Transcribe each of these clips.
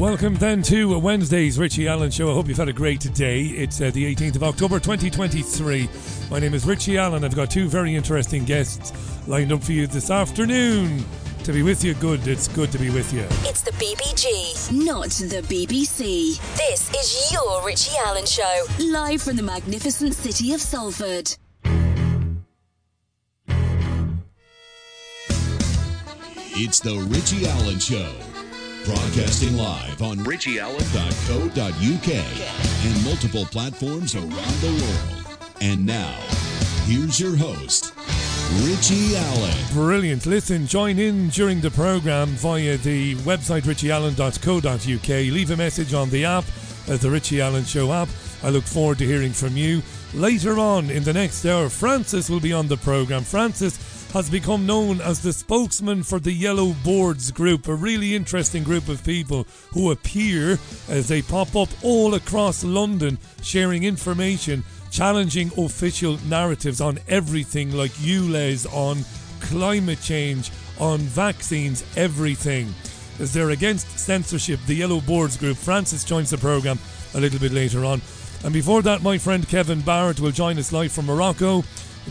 Welcome then to Wednesday's Richie Allen Show. I hope you've had a great day. It's uh, the 18th of October 2023. My name is Richie Allen. I've got two very interesting guests lined up for you this afternoon. To be with you, good. It's good to be with you. It's the BBG, not the BBC. This is your Richie Allen Show, live from the magnificent city of Salford. It's the Richie Allen Show. Broadcasting live on richieallen.co.uk and multiple platforms around the world. And now, here's your host, Richie Allen. Brilliant. Listen, join in during the programme via the website richieallen.co.uk. Leave a message on the app, uh, the Richie Allen Show app. I look forward to hearing from you. Later on in the next hour, Francis will be on the programme. Francis has become known as the spokesman for the Yellow Boards group, a really interesting group of people who appear as they pop up all across London sharing information, challenging official narratives on everything like ULEZ, on climate change, on vaccines, everything. As they're against censorship, the Yellow Boards group, Francis joins the programme a little bit later on. And before that, my friend Kevin Barrett will join us live from Morocco.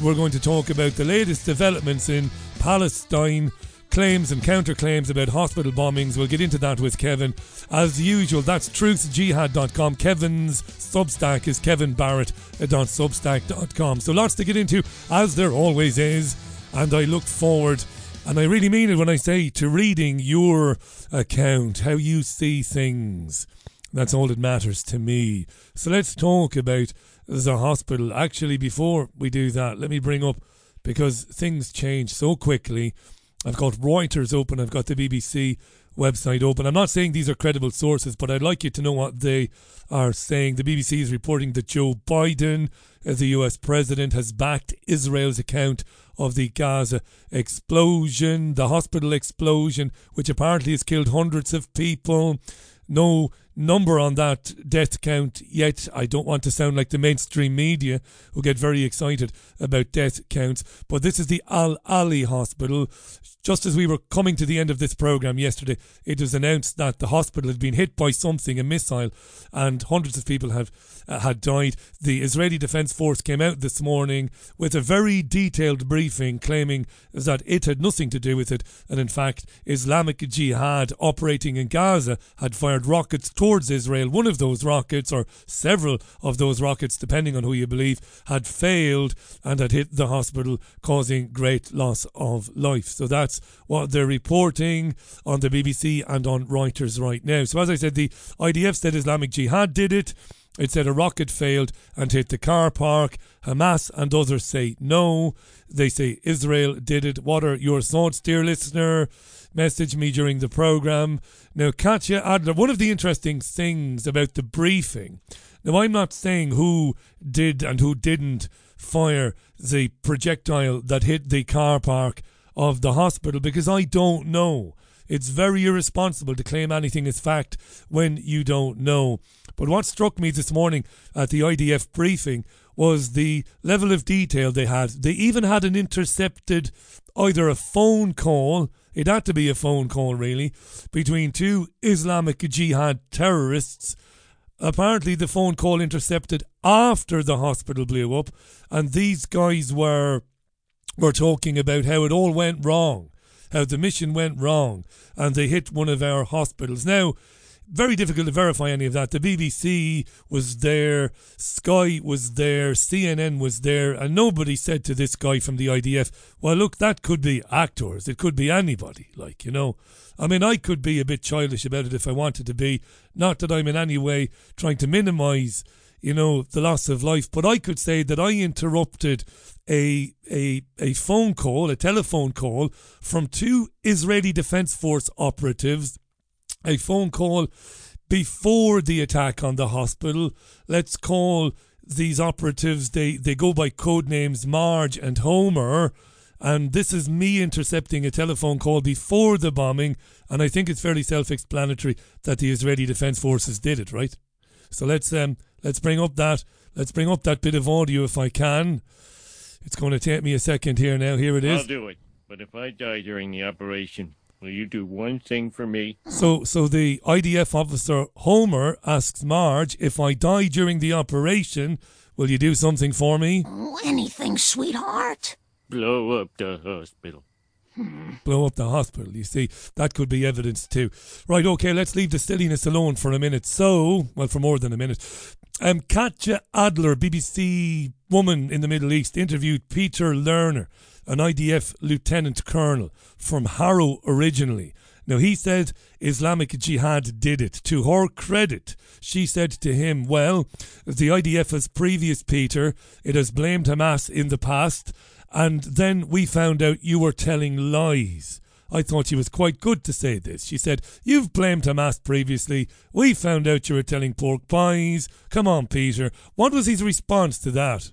We're going to talk about the latest developments in Palestine, claims and counterclaims about hospital bombings. We'll get into that with Kevin. As usual, that's truthjihad.com. Kevin's Substack is kevinbarrett.substack.com. So lots to get into, as there always is. And I look forward, and I really mean it when I say to reading your account, how you see things. That's all that matters to me. So let's talk about the hospital. Actually, before we do that, let me bring up because things change so quickly. I've got Reuters open, I've got the BBC website open. I'm not saying these are credible sources, but I'd like you to know what they are saying. The BBC is reporting that Joe Biden, as the US president, has backed Israel's account of the Gaza explosion, the hospital explosion, which apparently has killed hundreds of people. No number on that death count yet. I don't want to sound like the mainstream media who get very excited about death counts, but this is the Al Ahli Hospital. Just as we were coming to the end of this program yesterday, it was announced that the hospital had been hit by something, a missile, and hundreds of people have uh, had died. The Israeli Defense Force came out this morning with a very detailed briefing claiming that it had nothing to do with it, and in fact, Islamic Jihad operating in Gaza had fired rockets towards Israel. One of those rockets, or several of those rockets, depending on who you believe, had failed and had hit the hospital, causing great loss of life. So that's what they're reporting on the BBC and on Reuters right now. So, as I said, the IDF said Islamic Jihad did it. It said a rocket failed and hit the car park. Hamas and others say no. They say Israel did it. What are your thoughts, dear listener? Message me during the program. Now, Katya Adler, one of the interesting things about the briefing. Now, I'm not saying who did and who didn't fire the projectile that hit the car park of the hospital because I don't know. It's very irresponsible to claim anything as fact when you don't know. But what struck me this morning at the IDF briefing was the level of detail they had. They even had an intercepted either a phone call, it had to be a phone call really, between two Islamic Jihad terrorists. Apparently, the phone call intercepted after the hospital blew up, and these guys were were talking about how it all went wrong, how the mission went wrong, and they hit one of our hospitals. Now, very difficult to verify any of that. The BBC was there, Sky was there, CNN was there, and nobody said to this guy from the IDF, well, look, that could be actors. It could be anybody, like, you know. I mean, I could be a bit childish about it if I wanted to be. Not that I'm in any way trying to minimise, you know, the loss of life, but I could say that I interrupted a, a, a phone call, a telephone call from two Israeli Defense Force operatives a phone call before the attack on the hospital. Let's call these operatives, they, they go by code names Marge and Homer. And this is me intercepting a telephone call before the bombing. And I think it's fairly self explanatory that the Israeli Defense Forces did it, right? So let's um let's bring up that let's bring up that bit of audio if I can. It's going to take me a second here now. Here it is. I'll do it. But if I die during the operation, Will you do one thing for me? So, so the IDF officer Homer asks Marge, "If I die during the operation, will you do something for me?" Oh, anything, sweetheart. Blow up the hospital. Hmm. Blow up the hospital. You see, that could be evidence too. Right, okay, let's leave the silliness alone for a minute. So, well, for more than a minute. Um, Katya Adler, BBC woman in the Middle East, interviewed Peter Lerner, an IDF lieutenant colonel from Harrow originally. Now, he said Islamic Jihad did it. To her credit, she said to him, Well, the IDF has previous, Peter. It has blamed Hamas in the past, and then we found out you were telling lies. I thought she was quite good to say this. She said, You've blamed Hamas previously. We found out you were telling pork pies. Come on, Peter. What was his response to that?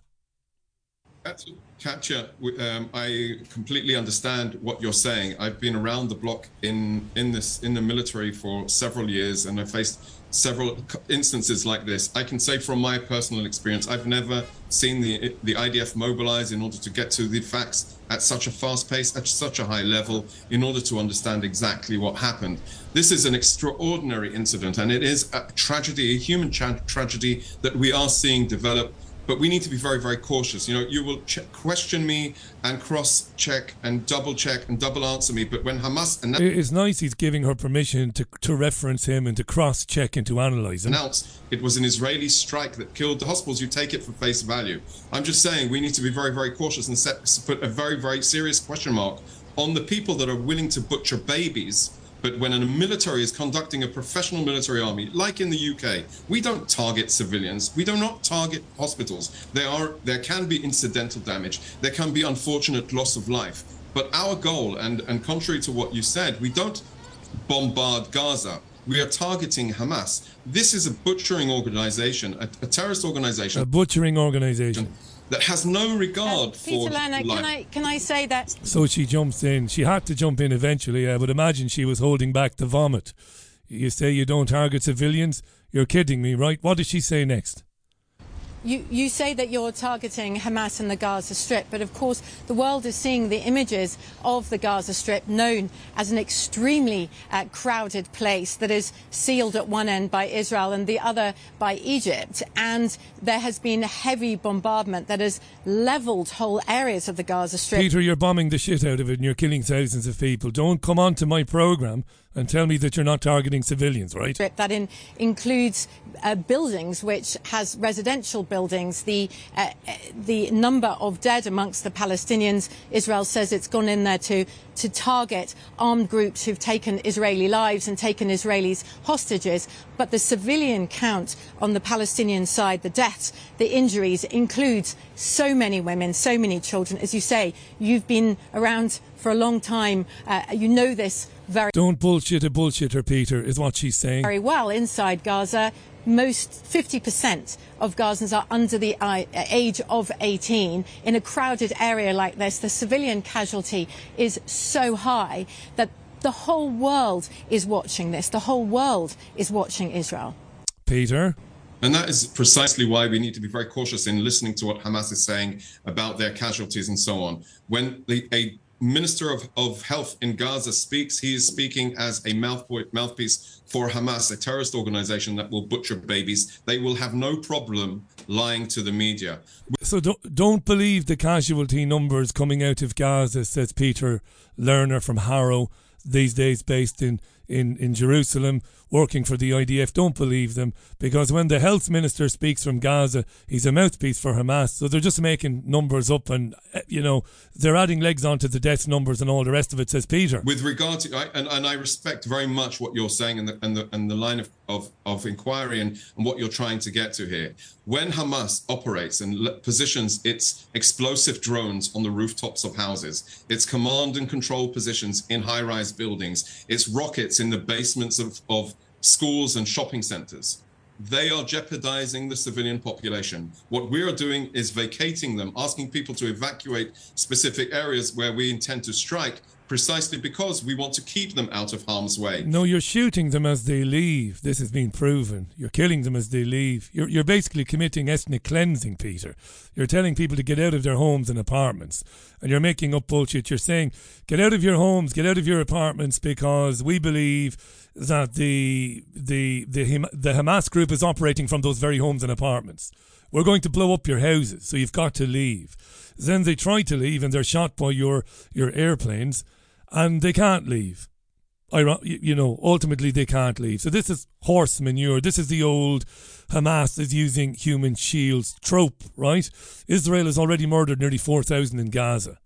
Katya, um, I completely understand what you're saying. I've been around the block in in this in the military for several years, and I faced several instances like this. I can say from my personal experience, I've never seen the the IDF mobilize in order to get to the facts at such a fast pace, at such a high level, in order to understand exactly what happened. This is an extraordinary incident, and it is a tragedy, a human tra- tragedy that we are seeing develop but we need to be very very cautious. You know you will question me and cross check and double check and double answer me but when hamas and it's nice he's giving her permission to to reference him and to cross check and to analyze announced it was an israeli strike that killed the hospitals. You take it for face value. I'm just saying we need to be very very cautious and set, put a very very serious question mark on the people that are willing to butcher babies but when a military is conducting a professional military army, like in the UK, we don't target civilians. We do not target hospitals. There are there can be incidental damage. There can be unfortunate loss of life. But our goal, and, and contrary to what you said, we don't bombard Gaza. We are targeting Hamas. This is a butchering organization, a, a terrorist organization. A butchering organization that has no regard uh, Peter for Lerner, life. can I can I say that? So she jumps in. She had to jump in eventually. I would imagine she was holding back the vomit. You say you don't target civilians? You're kidding me, right? What does she say next? You, you say that you're targeting Hamas and the Gaza Strip, but of course the world is seeing the images of the Gaza Strip, known as an extremely uh, crowded place that is sealed at one end by Israel and the other by Egypt. And there has been heavy bombardment that has leveled whole areas of the Gaza Strip. Peter, you're bombing the shit out of it and you're killing thousands of people. Don't come on to my program and tell me that you're not targeting civilians, right? That in, includes uh, buildings, which has residential buildings. The uh, the number of dead amongst the Palestinians, Israel says it's gone in there to to target armed groups who've taken Israeli lives and taken Israelis hostages. But the civilian count on the Palestinian side, the deaths, the injuries, includes so many women, so many children. As you say, you've been around for a long time. Uh, you know this very Don't bullshit a bullshitter, Peter, is what she's saying. Very well inside Gaza. Most 50% of Gazans are under the uh, age of 18. In a crowded area like this, the civilian casualty is so high that the whole world is watching this. The whole world is watching Israel. Peter? And that is precisely why we need to be very cautious in listening to what Hamas is saying about their casualties and so on. When the, a Minister of, of Health in Gaza speaks, he is speaking as a mouthpiece for Hamas, a terrorist organization that will butcher babies. They will have no problem lying to the media. So don't, don't believe the casualty numbers coming out of Gaza, says Peter Lerner from Harrow, these days based in, in, in Jerusalem working for the IDF don't believe them because when the health minister speaks from Gaza, he's a mouthpiece for Hamas. So they're just making numbers up and, eh, you know, they're adding legs onto the death numbers and all the rest of it, says Peter. With regard to, I, and, and I respect very much what you're saying and the, and the, and the line of, of, of inquiry and, and what you're trying to get to here. When Hamas operates and positions its explosive drones on the rooftops of houses, its command and control positions in high rise buildings, its rockets in the basements of, of schools and shopping centers. They are jeopardizing the civilian population. What we are doing is vacating them, asking people to evacuate specific areas where we intend to strike precisely because we want to keep them out of harm's way. No, you're shooting them as they leave. This has been proven. You're killing them as they leave. You're, you're basically committing ethnic cleansing, Peter. You're telling people to get out of their homes and apartments. And you're making up bullshit. You're saying, get out of your homes, get out of your apartments because we believe that the, the, the, the Hamas group is operating from those very homes and apartments. We're going to blow up your houses, so you've got to leave. Then they try to leave and they're shot by your, your airplanes and they can't leave. You know, ultimately they can't leave. So this is horse manure. This is the old Hamas is using human shields trope, right? Israel has already murdered nearly 4,000 in Gaza.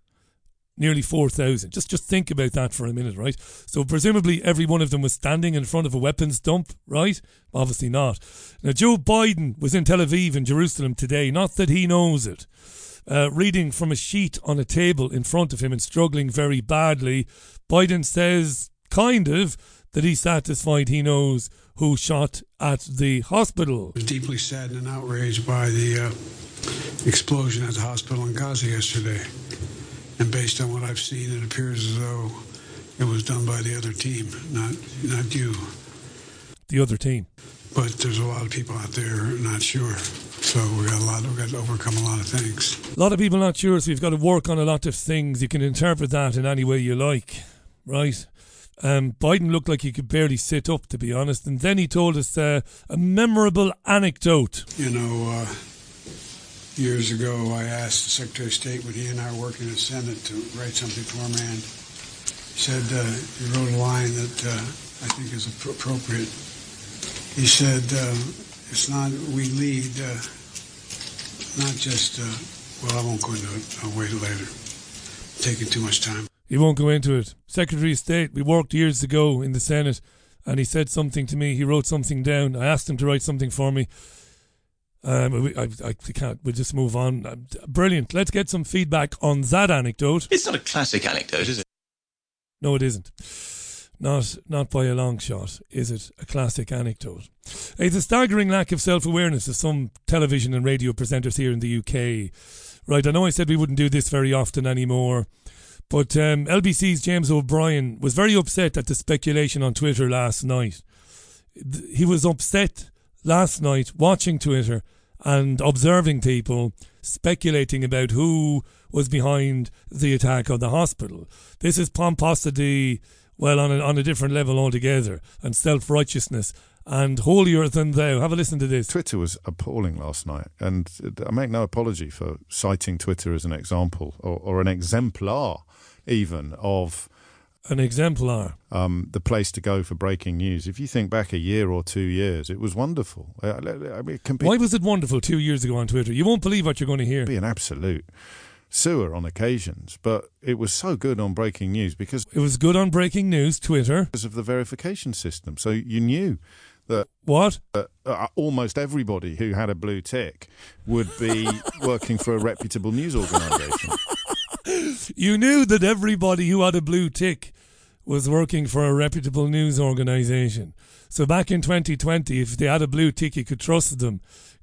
Nearly 4,000. Just, just think about that for a minute, right? So presumably every one of them was standing in front of a weapons dump, right? Obviously not. Now Joe Biden was in Tel Aviv in Jerusalem today. Not that he knows it uh, reading from a sheet on a table in front of him and struggling very badly. Biden says, kind of, that he's satisfied he knows who shot at the hospital. I was deeply saddened and outraged by the uh, explosion at the hospital in Gaza yesterday. And based on what I've seen, it appears as though it was done by the other team, not not you. The other team. But there's a lot of people out there not sure. So we got a lot. We got to overcome a lot of things. A lot of people not sure, so you've got to work on a lot of things. You can interpret that in any way you like, right? Um, Biden looked like he could barely sit up, to be honest. And then he told us uh, a memorable anecdote. You know, uh, years ago, I asked the Secretary of State when he and I were working in the Senate to write something for him, and he said uh, he wrote a line that uh, I think is appropriate. He said, uh, "It's not we lead." Uh, not just, uh, well, I won't go into it. I'll wait later. Taking too much time. He won't go into it. Secretary of State, we worked years ago in the Senate, and he said something to me. He wrote something down. I asked him to write something for me. Um, I, I, I can't. We'll just move on. Uh, brilliant. Let's get some feedback on that anecdote. It's not a classic anecdote, is it? No, it isn't. Not not by a long shot is it a classic anecdote. It's a staggering lack of self awareness of some television and radio presenters here in the UK. Right, I know I said we wouldn't do this very often anymore, but um, LBC's James O'Brien was very upset at the speculation on Twitter last night. He was upset last night watching Twitter and observing people speculating about who was behind the attack on the hospital. This is pomposity well, on a, on a different level altogether, and self righteousness and holier than thou. Have a listen to this. Twitter was appalling last night, and I make no apology for citing Twitter as an example or, or an exemplar, even of an exemplar. Um, the place to go for breaking news. If you think back a year or two years, it was wonderful. I mean, it be, Why was it wonderful two years ago on Twitter? You won't believe what you're going to hear. Be an absolute sewer on occasions, but it was so good on breaking news because it was good on breaking news Twitter because of the verification system. So you knew that what uh, uh, almost everybody who had a blue tick would be working for a reputable news organisation. you knew that everybody who had a blue tick was working for a reputable news organisation. So back in 2020, if they had a blue tick, you could trust them.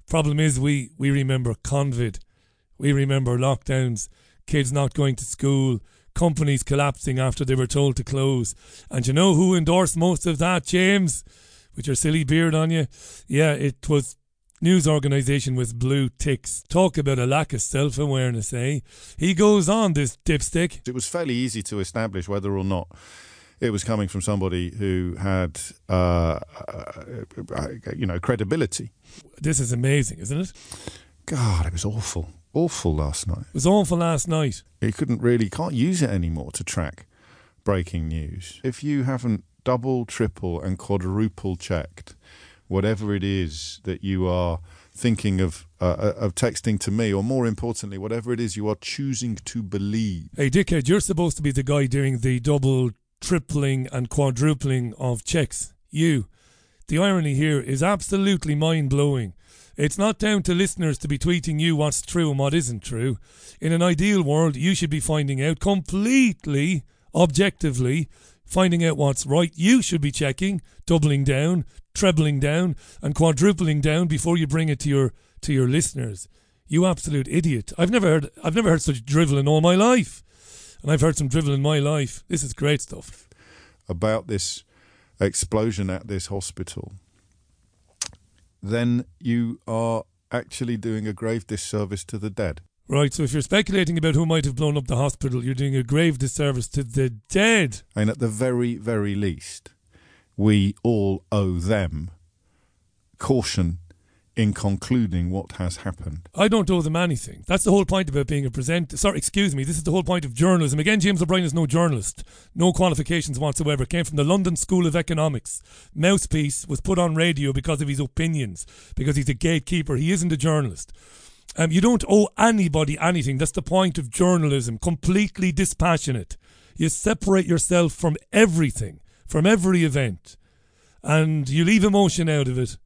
Problem is, we we remember Convid we remember lockdowns, kids not going to school, companies collapsing after they were told to close. And you know who endorsed most of that, James? With your silly beard on you? Yeah, it was news organisation with blue ticks. Talk about a lack of self awareness, eh? He goes on, this dipstick. It was fairly easy to establish whether or not it was coming from somebody who had, uh, uh, you know, credibility. This is amazing, isn't it? God, it was awful awful last night. It was awful last night. You couldn't really, can't use it anymore to track breaking news. If you haven't double, triple, and quadruple checked whatever it is that you are thinking of uh, uh, of texting to me, or more importantly, whatever it is you are choosing to believe. Hey, dickhead, you're supposed to be the guy doing the double, tripling, and quadrupling of checks. You. The irony here is absolutely mind blowing. It's not down to listeners to be tweeting you what's true and what isn't true. In an ideal world, you should be finding out completely, objectively, finding out what's right. You should be checking, doubling down, trebling down, and quadrupling down before you bring it to your to your listeners. You absolute idiot! I've never heard I've never heard such drivel in all my life. and I've heard some drivel in my life. This is great stuff. About this explosion at this hospital, then you are actually doing a grave disservice to the dead. Right, so if you're speculating about who might have blown up the hospital, you're doing a grave disservice to the dead. And at the very, very least, we all owe them caution in concluding what has happened. I don't owe them anything. That's the whole point about being a presenter. Sorry, excuse me. This is the whole point of journalism. Again, James O'Brien is no journalist, no qualifications whatsoever. Came from the London School of Economics. Mouthpiece was put on radio because of his opinions, because he's a gatekeeper. He isn't a journalist. Um, you don't owe anybody anything. That's the point of journalism. Completely dispassionate. You separate yourself from everything, from every event, and you leave emotion out of it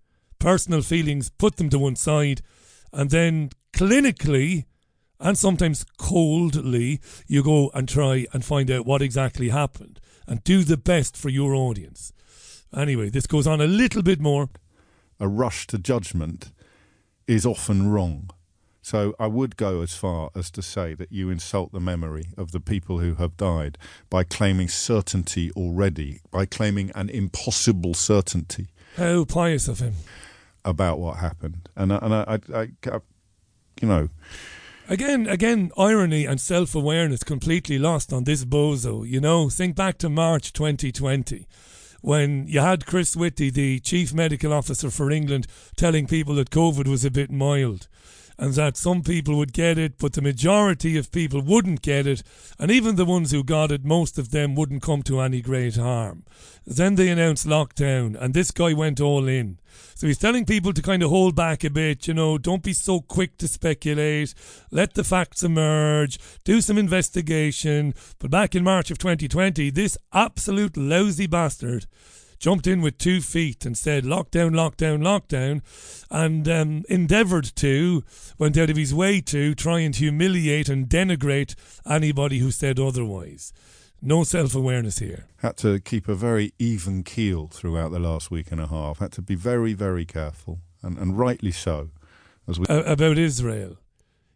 personal feelings, put them to one side, and then clinically and sometimes coldly, you go and try and find out what exactly happened and do the best for your audience. Anyway, this goes on a little bit more. A rush to judgment is often wrong. So I would go as far as to say that you insult the memory of the people who have died by claiming certainty already, by claiming an impossible certainty. How pious of him about what happened, and I, and I, I, I you know. Again, again, irony and self awareness completely lost on this bozo. You know, think back to March 2020 when you had Chris Whitty, the chief medical officer for England, telling people that COVID was a bit mild and that some people would get it, but the majority of people wouldn't get it, and even the ones who got it, most of them wouldn't come to any great harm. Then they announced lockdown, and this guy went all in. So he's telling people to kind of hold back a bit, you know, don't be so quick to speculate, let the facts emerge, do some investigation. But back in March of 2020, this absolute lousy bastard jumped in with two feet and said lockdown, lockdown, lockdown, and um, endeavoured to, went out of his way to try and humiliate and denigrate anybody who said otherwise. No self awareness here. Had to keep a very even keel throughout the last week and a half. Had to be very, very careful, and, and rightly so. As we- about Israel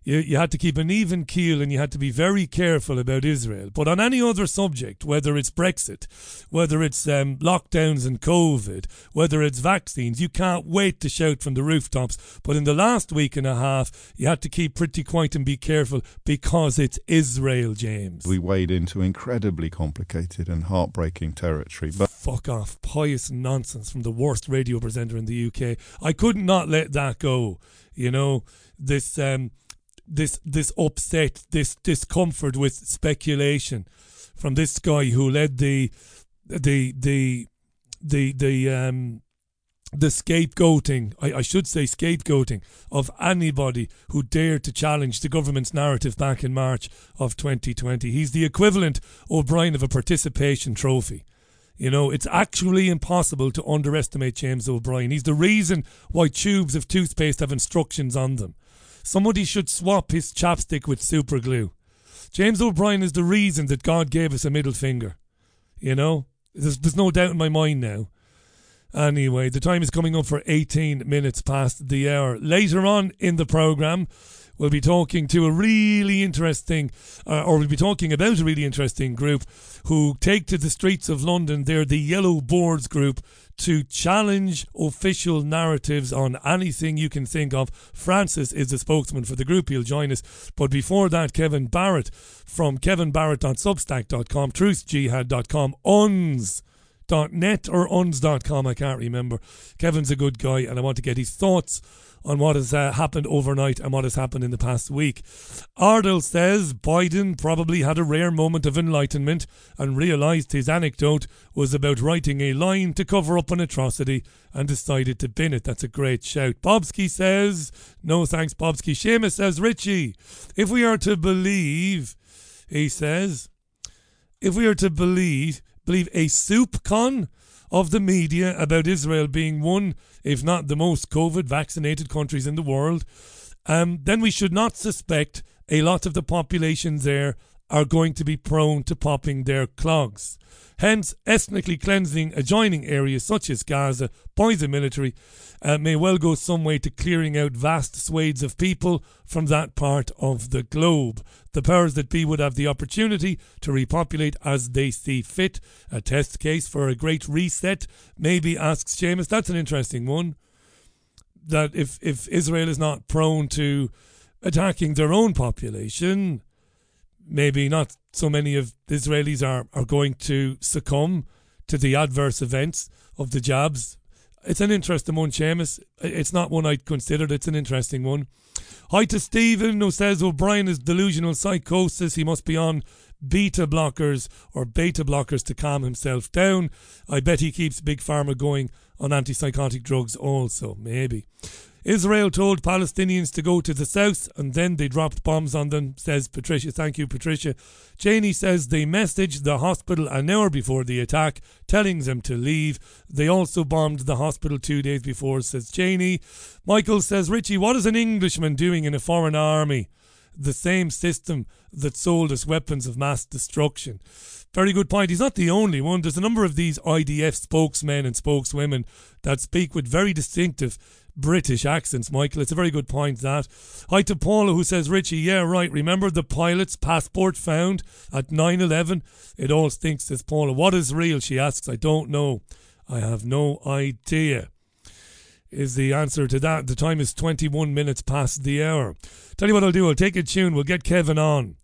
you, you had to keep an even keel and you had to be very careful about Israel. But on any other subject, whether it's Brexit, whether it's um, lockdowns and COVID, whether it's vaccines, you can't wait to shout from the rooftops. But in the last week and a half, you had to keep pretty quiet and be careful because it's Israel, James. We wade into incredibly complicated and heartbreaking territory. But fuck off, pious nonsense from the worst radio presenter in the UK. I could not let that go. You know this. Um, this this upset, this discomfort with speculation from this guy who led the the the the the um the scapegoating, I, I, should say scapegoating, of anybody who dared to challenge the government's narrative back in March of 2020. He's the equivalent, O'Brien, of a participation trophy. You know, it's actually impossible to underestimate James O'Brien. He's the reason why tubes of toothpaste have instructions on them. Somebody should swap his chapstick with super glue. James O'Brien is the reason that God gave us a middle finger. You know? There's, there's no doubt in my mind now. Anyway, the time is coming up for 18 minutes past the hour. Later on in the programme, we'll be talking to a really interesting, uh, or we'll be talking about a really interesting group who take to the streets of London. They're the Yellow Boards group to challenge official narratives on anything you can think of. Francis is the spokesman for the group. He'll join us. But before that, Kevin Barrett from kevinbarrett.substack.com, truthjihad.com, uns net or unz.com, I can't remember. Kevin's a good guy, and I want to get his thoughts on what has uh, happened overnight and what has happened in the past week. Ardell says Biden probably had a rare moment of enlightenment and realised his anecdote was about writing a line to cover up an atrocity and decided to bin it. That's a great shout. Bobsky says, no thanks, Bobsky. Seamus says, Richie, if we are to believe, he says, if we are to believe, believe a soup con of the media about Israel being one, if not the most COVID vaccinated countries in the world, um, then we should not suspect a lot of the population there are going to be prone to popping their clogs. Hence, ethnically cleansing adjoining areas such as Gaza by the military uh, may well go some way to clearing out vast swathes of people from that part of the globe. The powers that be would have the opportunity to repopulate as they see fit. A test case for a great reset, maybe, asks Seamus. That's an interesting one. That if, if Israel is not prone to attacking their own population, maybe not so many of the Israelis are, are going to succumb to the adverse events of the jabs. It's an interesting one, Seamus. It's not one I'd considered. It's an interesting one. Hi to Stephen, who says O'Brien is delusional psychosis. He must be on beta blockers or beta blockers to calm himself down. I bet he keeps Big Pharma going on antipsychotic drugs also, maybe. Israel told Palestinians to go to the south and then they dropped bombs on them, says Patricia. Thank you, Patricia. Janie says they messaged the hospital an hour before the attack, telling them to leave. They also bombed the hospital two days before, says Janie. Michael says, Richie, what is an Englishman doing in a foreign army? The same system that sold us weapons of mass destruction. Very good point. He's not the only one. There's a number of these IDF spokesmen and spokeswomen that speak with very distinctive British accents, Michael. It's a very good point, that. Hi to Paula, who says, Richie, yeah, right. Remember the pilot's passport found at 9 11? It all stinks, says Paula. What is real? She asks. I don't know. I have no idea. Is the answer to that. The time is 21 minutes past the hour. Tell you what I'll do. I'll take a tune. We'll get Kevin on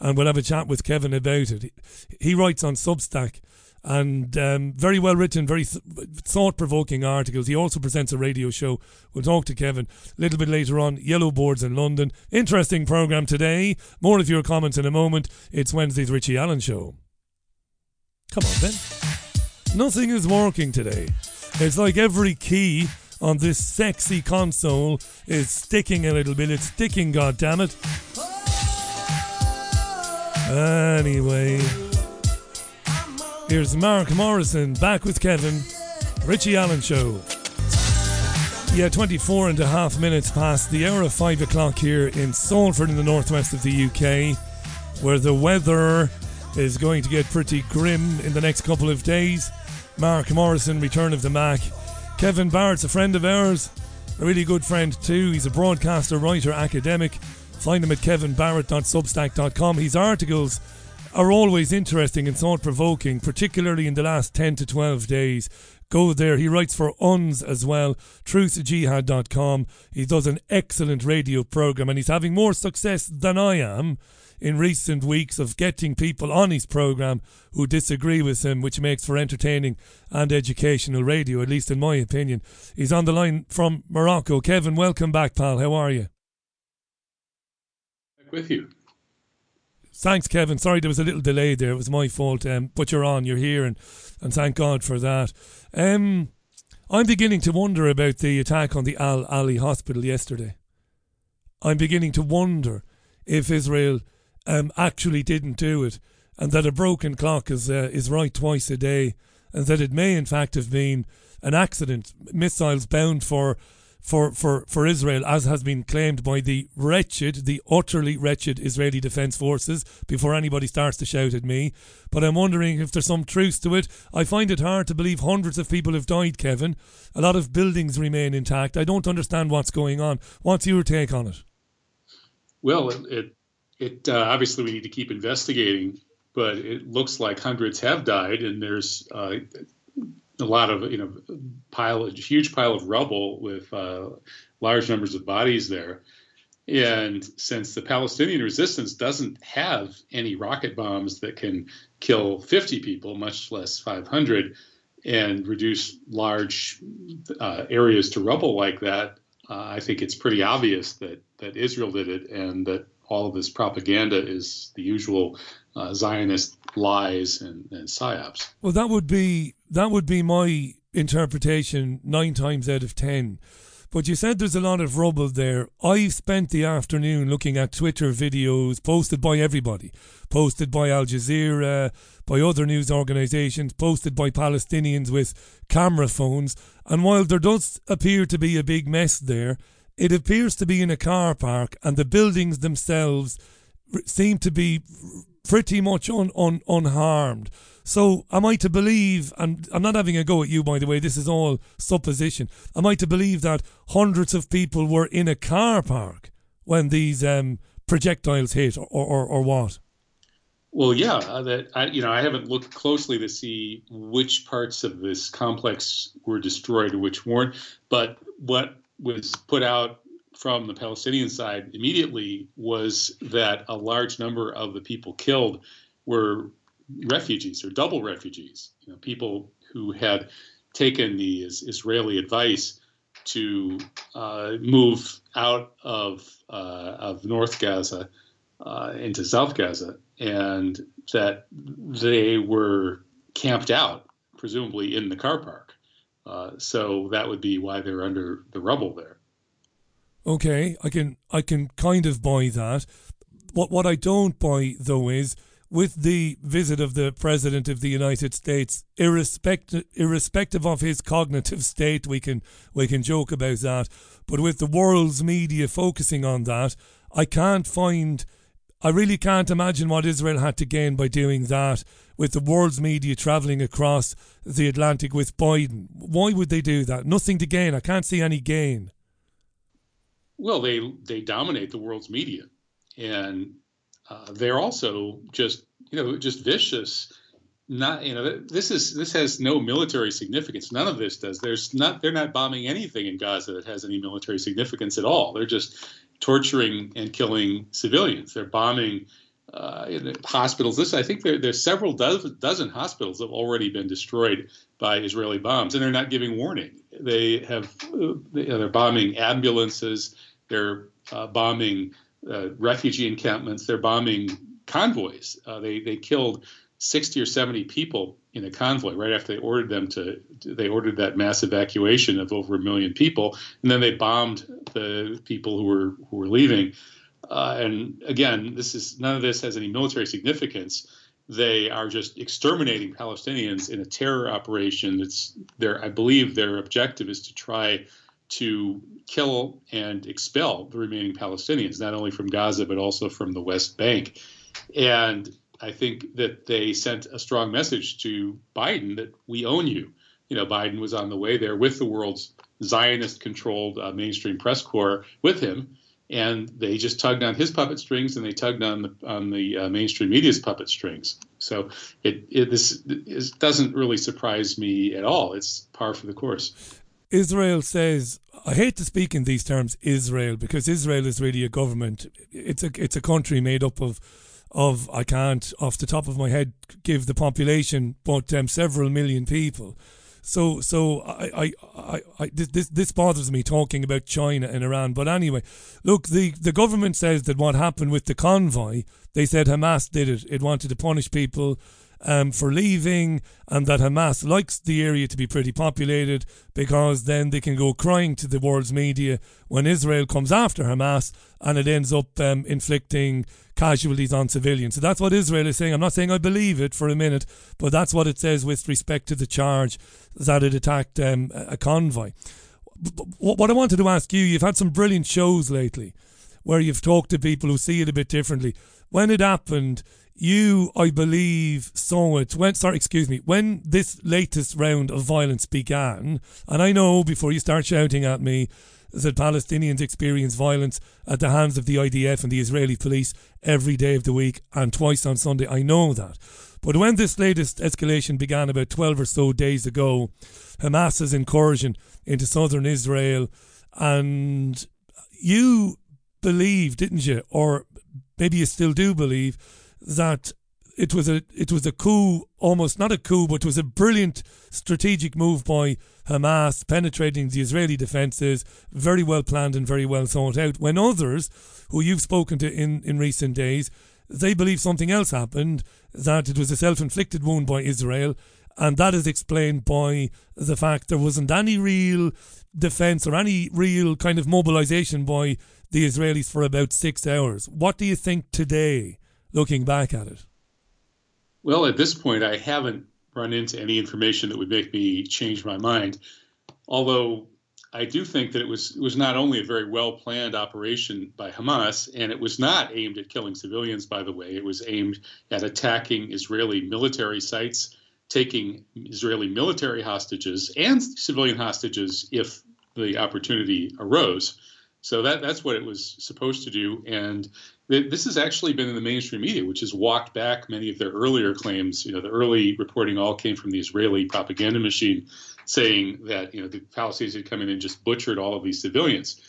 and we'll have a chat with Kevin about it. He writes on Substack and um, very well written, very th- thought provoking articles. He also presents a radio show. We'll talk to Kevin a little bit later on. Yellow Boards in London. Interesting programme today. More of your comments in a moment. It's Wednesday's Richie Allen Show. Come on, Ben. Nothing is working today. It's like every key on this sexy console is sticking a little bit. It's sticking, God damn it. Anyway. Here's Mark Morrison back with Kevin. Richie Allen Show. Yeah, 24 and a half minutes past the hour of 5 o'clock here in Salford in the northwest of the UK, where the weather is going to get pretty grim in the next couple of days. Mark Morrison, Return of the Mack. Kevin Barrett's a friend of ours, a really good friend too. He's a broadcaster, writer, academic. Find him at kevinbarrett.substack.com. His articles are always interesting and thought provoking, particularly in the last 10 to 12 days. Go there. He writes for Unz as well, truthjihad.com. He does an excellent radio program and he's having more success than I am in recent weeks of getting people on his program who disagree with him, which makes for entertaining and educational radio, at least in my opinion. He's on the line from Morocco. Kevin, welcome back, pal. How are you? With you. Thanks, Kevin. Sorry there was a little delay there. It was my fault. Um, but you're on. You're here, and and thank God for that. Um, I'm beginning to wonder about the attack on the Al Ahli hospital yesterday. I'm beginning to wonder if Israel um, actually didn't do it, and that a broken clock is uh, is right twice a day, and that it may in fact have been an accident, missiles bound for for, for, for Israel, as has been claimed by the wretched, the utterly wretched Israeli Defence Forces, before anybody starts to shout at me. But I'm wondering if there's some truth to it. I find it hard to believe hundreds of people have died, Kevin. A lot of buildings remain intact. I don't understand what's going on. What's your take on it? Well, it, it, uh, obviously we need to keep investigating, but it looks like hundreds have died, and there's uh, a lot of you know pile a huge pile of rubble with uh, large numbers of bodies there. And since the palestinian resistance doesn't have any rocket bombs that can kill 50 people much less 500 and reduce large uh, areas to rubble like that uh, i think it's pretty obvious that that israel did it and that all of this propaganda is the usual uh, Zionist lies and, and psyops. Well, that would be that would be my interpretation nine times out of ten. But you said there's a lot of rubble there. I've spent the afternoon looking at Twitter videos posted by everybody, posted by Al Jazeera, by other news organisations, posted by Palestinians with camera phones. And while there does appear to be a big mess there, it appears to be in a car park, and the buildings themselves seem to be pretty much un, un, unharmed. So am I to believe, and I'm not having a go at you by the way, this is all supposition. Am I to believe that hundreds of people were in a car park when these um, projectiles hit, or, or, or what? Well, yeah, uh, that I, you know, I haven't looked closely to see which parts of this complex were destroyed which weren't. But what was put out from the Palestinian side immediately was that a large number of the people killed were refugees or double refugees, you know, people who had taken the Israeli advice to uh, move out of uh, of North Gaza uh, into South Gaza, and that they were camped out, presumably in the car park. Uh, so that would be why they're under the rubble there. Okay, I can I can kind of buy that. What what I don't buy though is with the visit of the president of the United States, irrespective irrespective of his cognitive state, we can we can joke about that. But with the world's media focusing on that, I can't find I really can't imagine what Israel had to gain by doing that with the world's media travelling across the Atlantic with Biden. Why would they do that? Nothing to gain. I can't see any gain. Well, they they dominate the world's media, and uh, they're also just you know just vicious. Not you know this is this has no military significance. None of this does. There's not they're not bombing anything in Gaza that has any military significance at all. They're just torturing and killing civilians. They're bombing uh, hospitals. This, I think, there, there's several dozen, dozen hospitals that have already been destroyed by Israeli bombs, and they're not giving warning. They have uh, they're bombing ambulances. They're uh, bombing uh, refugee encampments. They're bombing convoys. Uh, they they killed 60 or 70 people in a convoy right after they ordered them to they ordered that mass evacuation of over a million people and then they bombed the people who were who were leaving uh, and again this is none of this has any military significance they are just exterminating palestinians in a terror operation that's their i believe their objective is to try to kill and expel the remaining palestinians not only from gaza but also from the west bank and I think that they sent a strong message to Biden that we own you. You know, Biden was on the way there with the world's Zionist-controlled uh, mainstream press corps with him, and they just tugged on his puppet strings and they tugged on the on the uh, mainstream media's puppet strings. So it, it this it doesn't really surprise me at all. It's par for the course. Israel says, I hate to speak in these terms, Israel, because Israel is really a government. It's a it's a country made up of of I can't off the top of my head give the population, but um, several million people. So so I I, I, I this this bothers me talking about China and Iran. But anyway, look the the government says that what happened with the convoy, they said Hamas did it. It wanted to punish people um, for leaving, and that Hamas likes the area to be pretty populated because then they can go crying to the world's media when Israel comes after Hamas and it ends up um, inflicting casualties on civilians. So that's what Israel is saying. I'm not saying I believe it for a minute, but that's what it says with respect to the charge that it attacked um, a convoy. What I wanted to ask you, you've had some brilliant shows lately where you've talked to people who see it a bit differently. When it happened, you, I believe, saw it when, sorry, excuse me, when this latest round of violence began, and I know before you start shouting at me that Palestinians experience violence at the hands of the IDF and the Israeli police every day of the week and twice on Sunday. I know that. But when this latest escalation began about 12 or so days ago, Hamas's incursion into southern Israel, and you believe, didn't you? Or maybe you still do believe that it was a it was a coup, almost not a coup, but it was a brilliant strategic move by Hamas, penetrating the Israeli defences, very well planned and very well thought out. When others, who you've spoken to in, in recent days, they believe something else happened, that it was a self inflicted wound by Israel, and that is explained by the fact there wasn't any real defence or any real kind of mobilisation by the Israelis for about six hours. What do you think today? Looking back at it? Well, at this point, I haven't run into any information that would make me change my mind. Although I do think that it was it was not only a very well planned operation by Hamas, and it was not aimed at killing civilians. By the way, it was aimed at attacking Israeli military sites, taking Israeli military hostages and civilian hostages if the opportunity arose. So that that's what it was supposed to do, and this has actually been in the mainstream media, which has walked back many of their earlier claims. You know, the early reporting all came from the Israeli propaganda machine, saying that you know the Palestinians had come in and just butchered all of these civilians,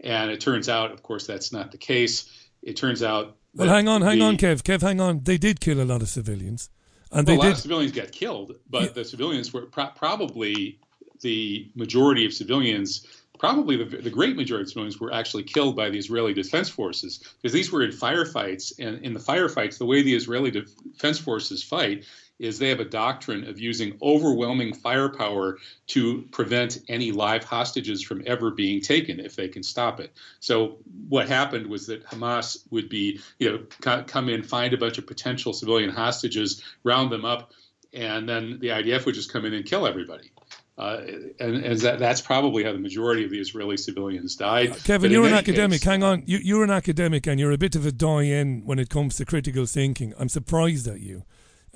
and it turns out, of course, that's not the case. It turns out. Well, hang on, hang the, on, Kev. Kev, hang on. They did kill a lot of civilians, and well, they a lot did. of civilians got killed, but yeah. the civilians were pro- probably the majority of civilians probably the, the, great majority of civilians were actually killed by the Israeli Defense Forces because these were in firefights. And in the firefights, the way the Israeli Defense Forces fight is they have a doctrine of using overwhelming firepower to prevent any live hostages from ever being taken if they can stop it. So what happened was that Hamas would be, you know, come in, find a bunch of potential civilian hostages, round them up, and then the IDF would just come in and kill everybody. Uh, and, and that, that's probably how the majority of the Israeli civilians died. Uh, Kevin, but you're an academic. Case, Hang on, you, you're an academic, and you're a bit of a doyen when it comes to critical thinking. I'm surprised at you.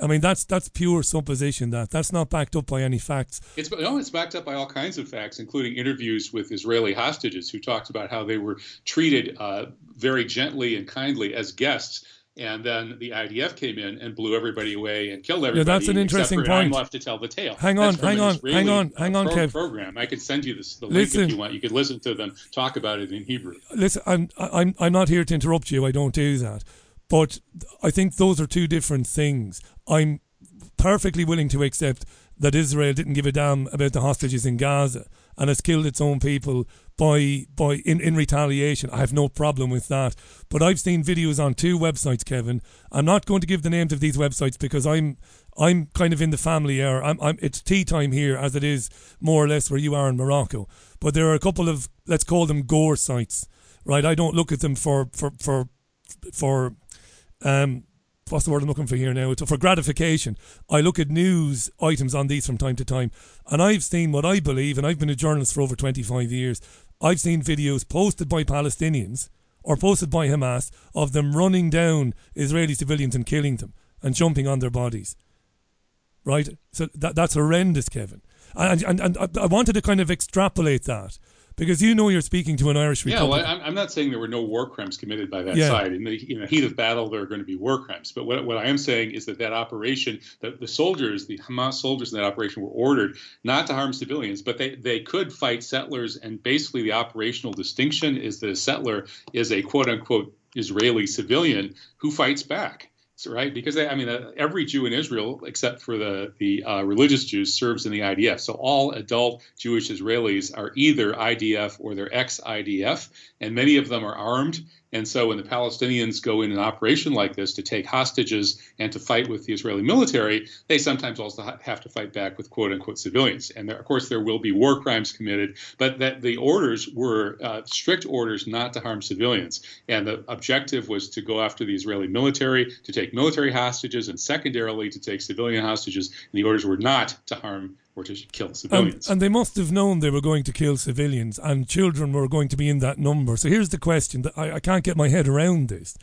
I mean, that's that's pure supposition. That that's not backed up by any facts. It's no, it's backed up by all kinds of facts, including interviews with Israeli hostages who talked about how they were treated uh, very gently and kindly as guests and then the IDF came in and blew everybody away and killed everybody. Yeah, that's an interesting point. I'm left to tell the tale. Hang on, hang on, hang on, hang on, pro- Kev. Program. I could send you this the listen, link if you want. You could listen to them talk about it in Hebrew. Listen, I'm I'm I'm not here to interrupt you. I don't do that, but I think those are two different things. I'm perfectly willing to accept that Israel didn't give a damn about the hostages in Gaza and has killed its own people by by in, in retaliation. I have no problem with that. But I've seen videos on two websites, Kevin. I'm not going to give the names of these websites because I'm I'm kind of in the family era. I'm, I'm it's tea time here as it is more or less where you are in Morocco. But there are a couple of let's call them gore sites, right? I don't look at them for for for for um what's the word I'm looking for here now? It's for gratification. I look at news items on these from time to time, and I've seen what I believe, and I've been a journalist for over 25 years. I've seen videos posted by Palestinians or posted by Hamas of them running down Israeli civilians and killing them and jumping on their bodies. Right? So that that's horrendous, Kevin. And, and, and I wanted to kind of extrapolate that because you know you're speaking to an Irish Republican. Yeah, well, I'm, not saying there were no war crimes committed by that yeah. side. In the, in the heat of battle, there are going to be war crimes. But what, what I am saying is that that operation, the, the soldiers, the Hamas soldiers in that operation were ordered not to harm civilians, but they, they could fight settlers. And basically, the operational distinction is that a settler is a quote unquote Israeli civilian who fights back right? Because they, I mean, uh, every Jew in Israel, except for the the uh, religious Jews, serves in the IDF. So all adult Jewish Israelis are either IDF or they're ex-IDF, and many of them are armed and so when the Palestinians go in an operation like this to take hostages and to fight with the Israeli military, they sometimes also have to fight back with quote unquote civilians. And there, of course, there will be war crimes committed, but that the orders were uh, strict orders not to harm civilians. And the objective was to go after the Israeli military, to take military hostages, and secondarily to take civilian hostages. And the orders were not to harm kill civilians. and they must have known they were going to kill civilians, and children were going to be in that number. So here's the question: that I, I can't get my head around this.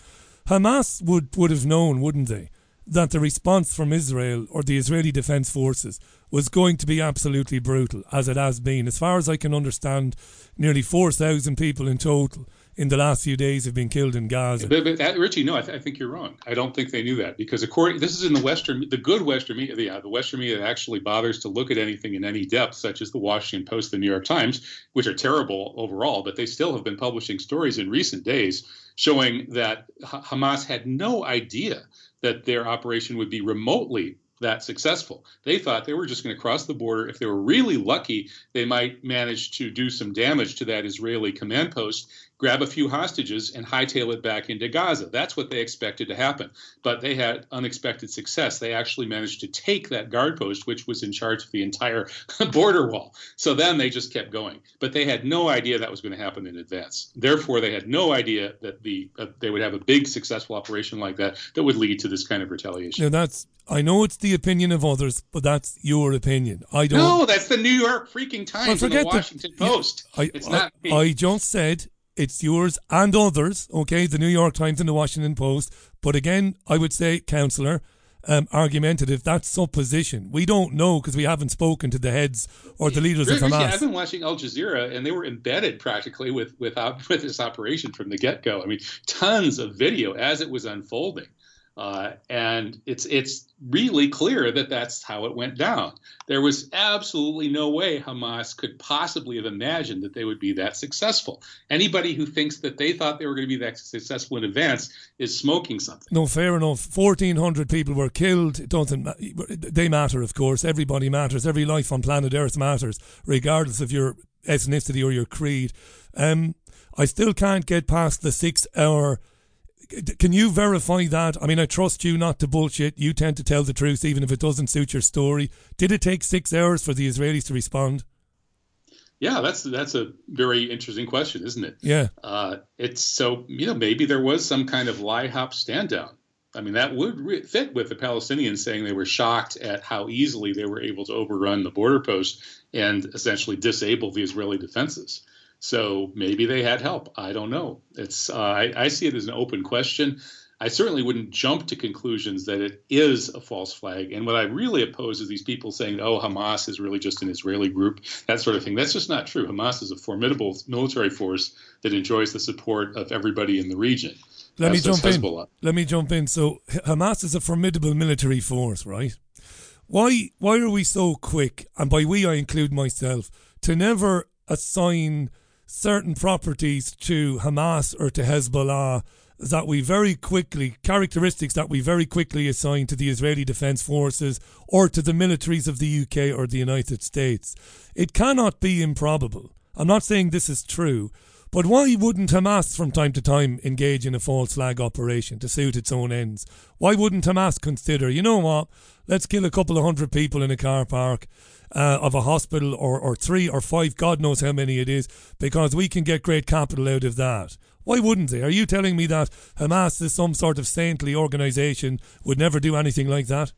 Hamas would would have known, wouldn't they, that the response from Israel or the Israeli Defense Forces was going to be absolutely brutal, as it has been. As far as I can understand, nearly four thousand people in total in the last few days have been killed in Gaza. But, but that, Richie, no, I, th- I, think you're wrong. I don't think they knew that because according this is in the Western, the good Western media, yeah, uh, the Western media that actually bothers to look at anything in any depth, such as the Washington Post, the New York Times, which are terrible overall, but they still have been publishing stories in recent days showing that Hamas had no idea that their operation would be remotely that successful. They thought they were just going to cross the border. If they were really lucky, they might manage to do some damage to that Israeli command post grab a few hostages, and hightail it back into Gaza. That's what they expected to happen. But they had unexpected success. They actually managed to take that guard post, which was in charge of the entire border wall. So then they just kept going. But they had no idea that was going to happen in advance. Therefore, they had no idea that the uh, they would have a big successful operation like that that would lead to this kind of retaliation. Now that's I know it's the opinion of others, but that's your opinion. I don't. No, that's the New York freaking Times and the Washington the, Post. I, it's I, not. Me. I just said it's yours and others. Okay, the New York Times and the Washington Post. But again, I would say, councillor, um, argumentative. That's supposition. We don't know because we haven't spoken to the heads or the leaders of Hamas. I've been watching Al Jazeera, and they were embedded practically with with, with this operation from the get go. I mean, tons of video as it was unfolding. Uh, and it's it's really clear that that's how it went down. There was absolutely no way Hamas could possibly have imagined that they would be that successful. Anybody who thinks that they thought they were going to be that successful in advance is smoking something. No, fair enough. Fourteen hundred people were killed. It doesn't they matter? Of course, everybody matters. Every life on planet Earth matters, regardless of your ethnicity or your creed. Um, I still can't get past the six-hour can you verify that? I mean, I trust you not to bullshit. You tend to tell the truth, even if it doesn't suit your story. Did it take six hours for the Israelis to respond? Yeah, that's that's a very interesting question, isn't it? Yeah. Uh, it's so you know maybe there was some kind of LIHOP stand down. I mean that would re- fit with the Palestinians saying they were shocked at how easily they were able to overrun the border post and essentially disable the Israeli defenses. So maybe they had help. I don't know. It's uh, I, I, see it as an open question. I certainly wouldn't jump to conclusions that it is a false flag. And what I really oppose is these people saying, "Oh, Hamas is really just an Israeli group," that sort of thing. That's just not true. Hamas is a formidable military force that enjoys the support of everybody in the region. Let me jump in. Let me jump in. So Hamas is a formidable military force, right? Why why are we so quick? And by we I include myself to never assign certain properties to Hamas or to Hezbollah that we very quickly, characteristics that we very quickly assign to the Israeli Defense Forces or to the militaries of the UK or the United States. It cannot be improbable. I'm not saying this is true, but why wouldn't Hamas from time to time engage in a false flag operation to suit its own ends? Why wouldn't Hamas consider, you know what, let's kill a couple of hundred people in a car park uh, of a hospital or, or three or five, God knows how many it is, because we can get great capital out of that. Why wouldn't they? Are you telling me that Hamas is some sort of saintly organization would never do anything like that?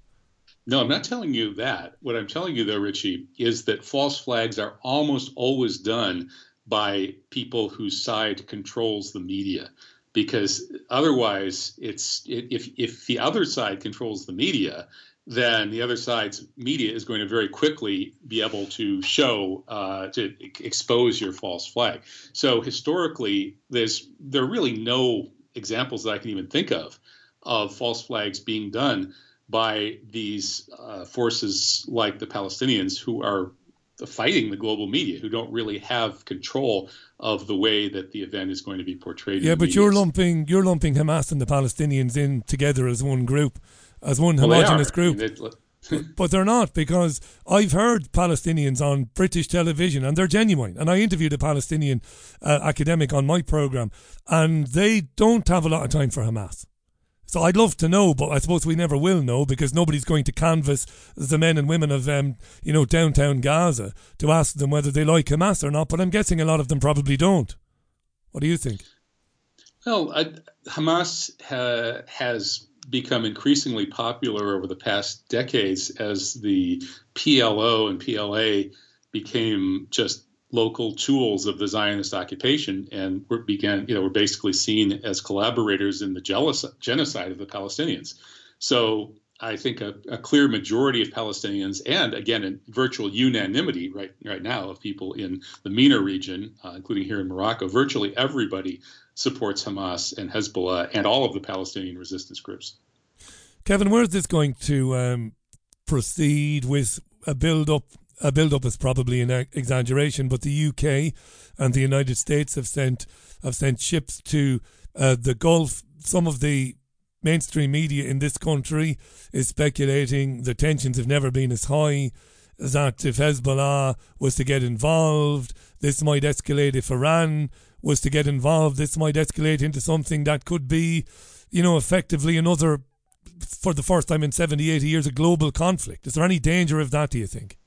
No, I'm not telling you that. What I'm telling you, though, Richie, is that false flags are almost always done by people whose side controls the media because otherwise it's if if the other side controls the media then the other side's media is going to very quickly be able to show uh, to expose your false flag. So historically, there's there are really no examples that I can even think of of false flags being done by these uh, forces like the Palestinians who are fighting the global media, who don't really have control of the way that the event is going to be portrayed. Yeah, but medias. you're lumping you're lumping Hamas and the Palestinians in together as one group as one well, homogenous group. I mean, but they're not because I've heard Palestinians on British television and they're genuine. And I interviewed a Palestinian uh, academic on my program, and they don't have a lot of time for Hamas. So I'd love to know, but I suppose we never will know because nobody's going to canvass the men and women of, um, you know, downtown Gaza to ask them whether they like Hamas or not. But I'm guessing a lot of them probably don't. What do you think? Well, I, Hamas ha, has become increasingly popular over the past decades as the PLO and PLA became just local tools of the Zionist occupation and were began, you know, were basically seen as collaborators in the jealous, genocide of the Palestinians. So I think a, a, clear majority of Palestinians, and again, in virtual unanimity right right now of people in the MENA region, uh, including here in Morocco, virtually everybody supports Hamas and Hezbollah and all of the Palestinian resistance groups. Kevin, where is this going to um, proceed with a build up? A build up is probably an exaggeration, but the UK and the United States have sent have sent ships to uh, the Gulf. Some of the mainstream media in this country is speculating the tensions have never been as high. That if Hezbollah was to get involved, this might escalate if Iran was to get involved, this might escalate into something that could be, you know, effectively another, for the first time in 70, 80 years, a global conflict. Is there any danger of that, do you think?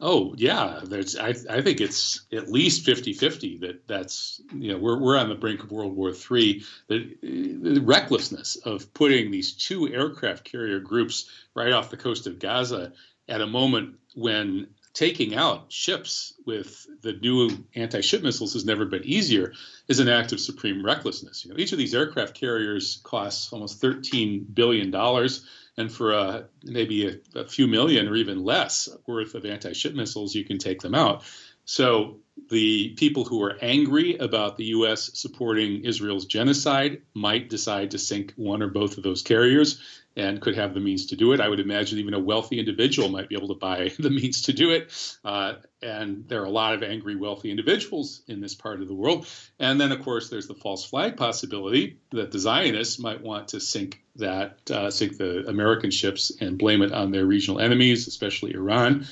Oh yeah, there's. I, I think it's at least 50-50 that that's you know we're we're on the brink of World War III. The, the recklessness of putting these two aircraft carrier groups right off the coast of Gaza at a moment when taking out ships with the new anti-ship missiles has never been easier is an act of supreme recklessness. You know, each of these aircraft carriers costs almost 13 billion dollars and for uh, maybe a, a, few million or even less worth of anti-ship missiles, you can take them out. So the people who are angry about the U.S. supporting Israel's genocide might decide to sink one or both of those carriers and could have the means to do it. I would imagine even a wealthy individual might be able to buy the means to do it. Uh, and there are a lot of angry, wealthy individuals in this part of the world. And then, of course, there's the false flag possibility that the Zionists might want to sink that, uh, sink the American ships and blame it on their regional enemies, especially Iran.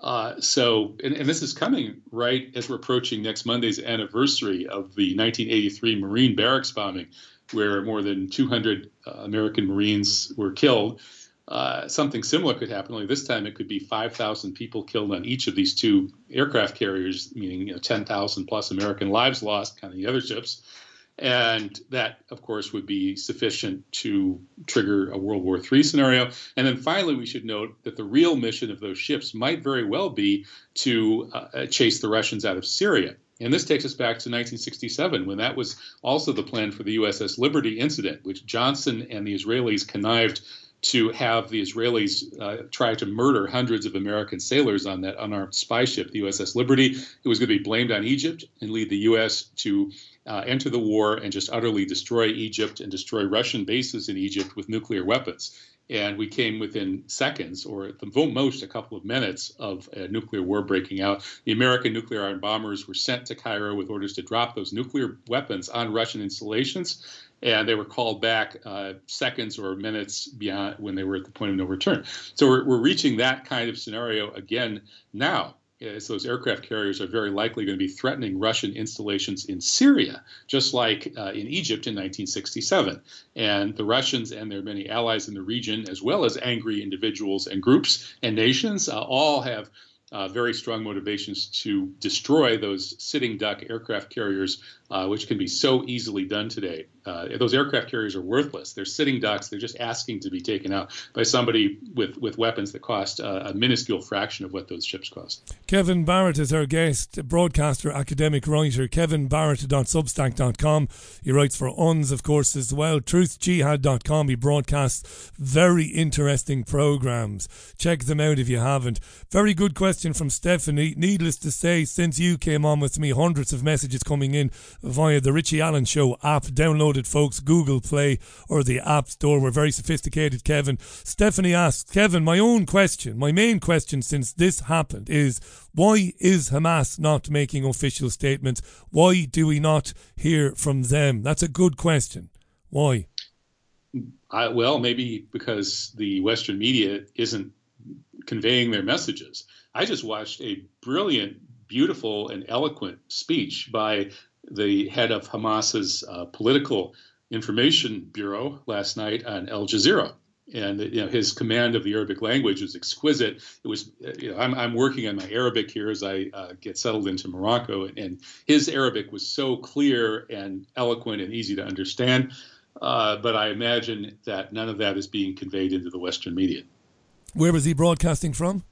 Uh, so, and, and, this is coming right as we're approaching next Monday's anniversary of the 1983 Marine barracks bombing, where more than 200 uh, American Marines were killed. Uh, something similar could happen. Only this time, it could be 5,000 people killed on each of these two aircraft carriers, meaning you know, 10,000 plus American lives lost, kind of the other ships. And that, of course, would be sufficient to trigger a World War III scenario. And then finally, we should note that the real mission of those ships might very well be to uh, chase the Russians out of Syria. And this takes us back to 1967, when that was also the plan for the USS Liberty incident, which Johnson and the Israelis connived to have the Israelis uh, try to murder hundreds of American sailors on that unarmed spy ship, the USS Liberty. It was going to be blamed on Egypt and lead the U.S. to uh, enter the war and just utterly destroy Egypt and destroy Russian bases in Egypt with nuclear weapons. And we came within seconds, or at the most a couple of minutes, of a nuclear war breaking out. The American nuclear armed bombers were sent to Cairo with orders to drop those nuclear weapons on Russian installations and they were called back uh, seconds or minutes beyond when they were at the point of no return. So we're, we're reaching that kind of scenario again now. As those aircraft carriers are very likely going to be threatening Russian installations in Syria, just like uh, in Egypt in 1967. And the Russians and their many allies in the region, as well as angry individuals and groups and nations, uh, all have uh, very strong motivations to destroy those sitting duck aircraft carriers, uh, which can be so easily done today. Uh, those aircraft carriers are worthless. They're sitting ducks. They're just asking to be taken out by somebody with, with weapons that cost uh, a minuscule fraction of what those ships cost. Kevin Barrett is our guest, broadcaster, academic writer. Kevin Barrett.substack.com. He writes for Unz, of course, as well. TruthJihad.com. He broadcasts very interesting programs. Check them out if you haven't. Very good question from Stephanie. Needless to say, since you came on with me, hundreds of messages coming in via the Richie Allen Show app. Download it, folks. Google Play or the App Store. We're very sophisticated, Kevin. Stephanie asks, Kevin, my own question, my main question since this happened is why is Hamas not making official statements? Why do we not hear from them? That's a good question. Why? I, well, maybe because the Western media isn't conveying their messages. I just watched a brilliant, beautiful, and eloquent speech by the head of Hamas's uh, political information bureau last night on Al Jazeera. And you know his command of the Arabic language was exquisite. It was, you know, I'm, I'm working on my Arabic here as I uh, get settled into Morocco, and, and, his Arabic was so clear and eloquent and easy to understand. Uh, but I imagine that none of that is being conveyed into the Western media. Where was he broadcasting from?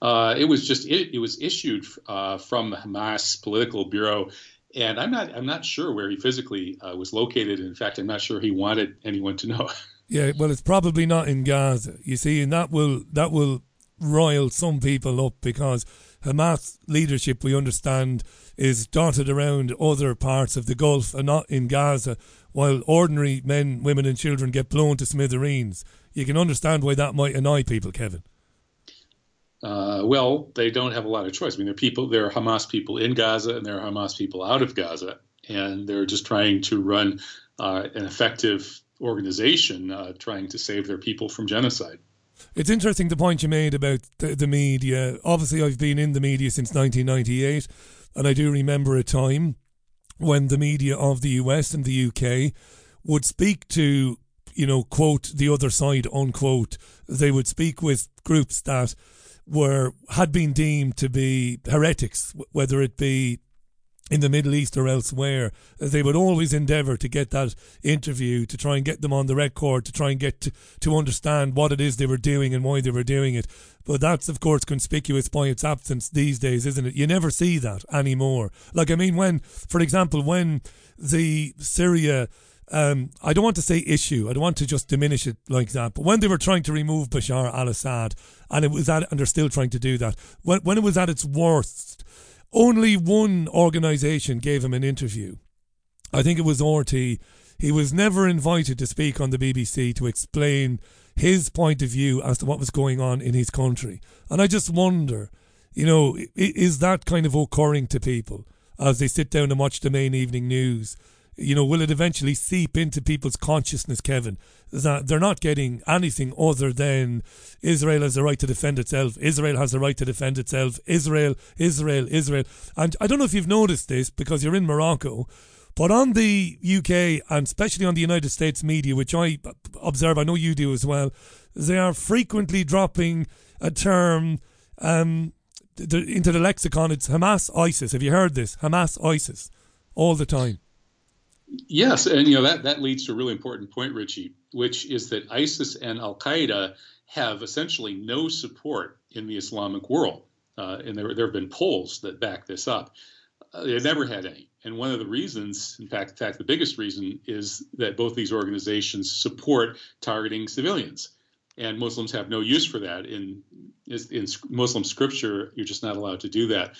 Uh, it was just it, it was issued uh, from the Hamas political bureau and I'm not I'm not sure where he physically uh, was located. In fact, I'm not sure he wanted anyone to know. yeah, well, it's probably not in Gaza. You see, and that will that will rile some people up because Hamas leadership, we understand, is dotted around other parts of the Gulf and not in Gaza, while ordinary men, women, and children get blown to smithereens. You can understand why that might annoy people, Kevin. Uh, well, they don't have a lot of choice. I mean, there are people, there are Hamas people in Gaza, and there are Hamas people out of Gaza, and they're just trying to run uh, an effective organization, uh, trying to save their people from genocide. It's interesting the point you made about the, the media. Obviously, I've been in the media since 1998, and I do remember a time when the media of the US and the UK would speak to, you know, quote, the other side, unquote, they would speak with groups that were had been deemed to be heretics, whether it be in the Middle East or elsewhere, they would always endeavour to get that interview, to try and get them on the record, to try and get to, to understand what it is they were doing and why they were doing it. But that's, of course, conspicuous by its absence these days, isn't it? You never see that anymore. Like, I mean, when, for example, when the Syria um, I don't want to say issue. I don't want to just diminish it like that. But when they were trying to remove Bashar al-Assad, and it was at, and they're still trying to do that, when when it was at its worst, only one organisation gave him an interview. I think it was RT. He was never invited to speak on the BBC to explain his point of view as to what was going on in his country. And I just wonder, you know, is that kind of occurring to people as they sit down and watch the main evening news? You know, will it eventually seep into people's consciousness, Kevin, that they're not getting anything other than Israel has the right to defend itself, Israel has the right to defend itself, Israel, Israel, Israel. And I don't know if you've noticed this because you're in Morocco, but on the UK and especially on the United States media, which I observe, I know you do as well, they are frequently dropping a term um, into the lexicon. It's Hamas ISIS. Have you heard this? Hamas ISIS all the time. Yes, and you know that that leads to a really important point, Richie, which is that ISIS and Al Qaeda have essentially no support in the Islamic world, uh, and there there have been polls that back this up. Uh, they've never had any, and one of the reasons, in fact, in fact, the biggest reason is that both these organizations support targeting civilians, and Muslims have no use for that in in Muslim scripture. You're just not allowed to do that.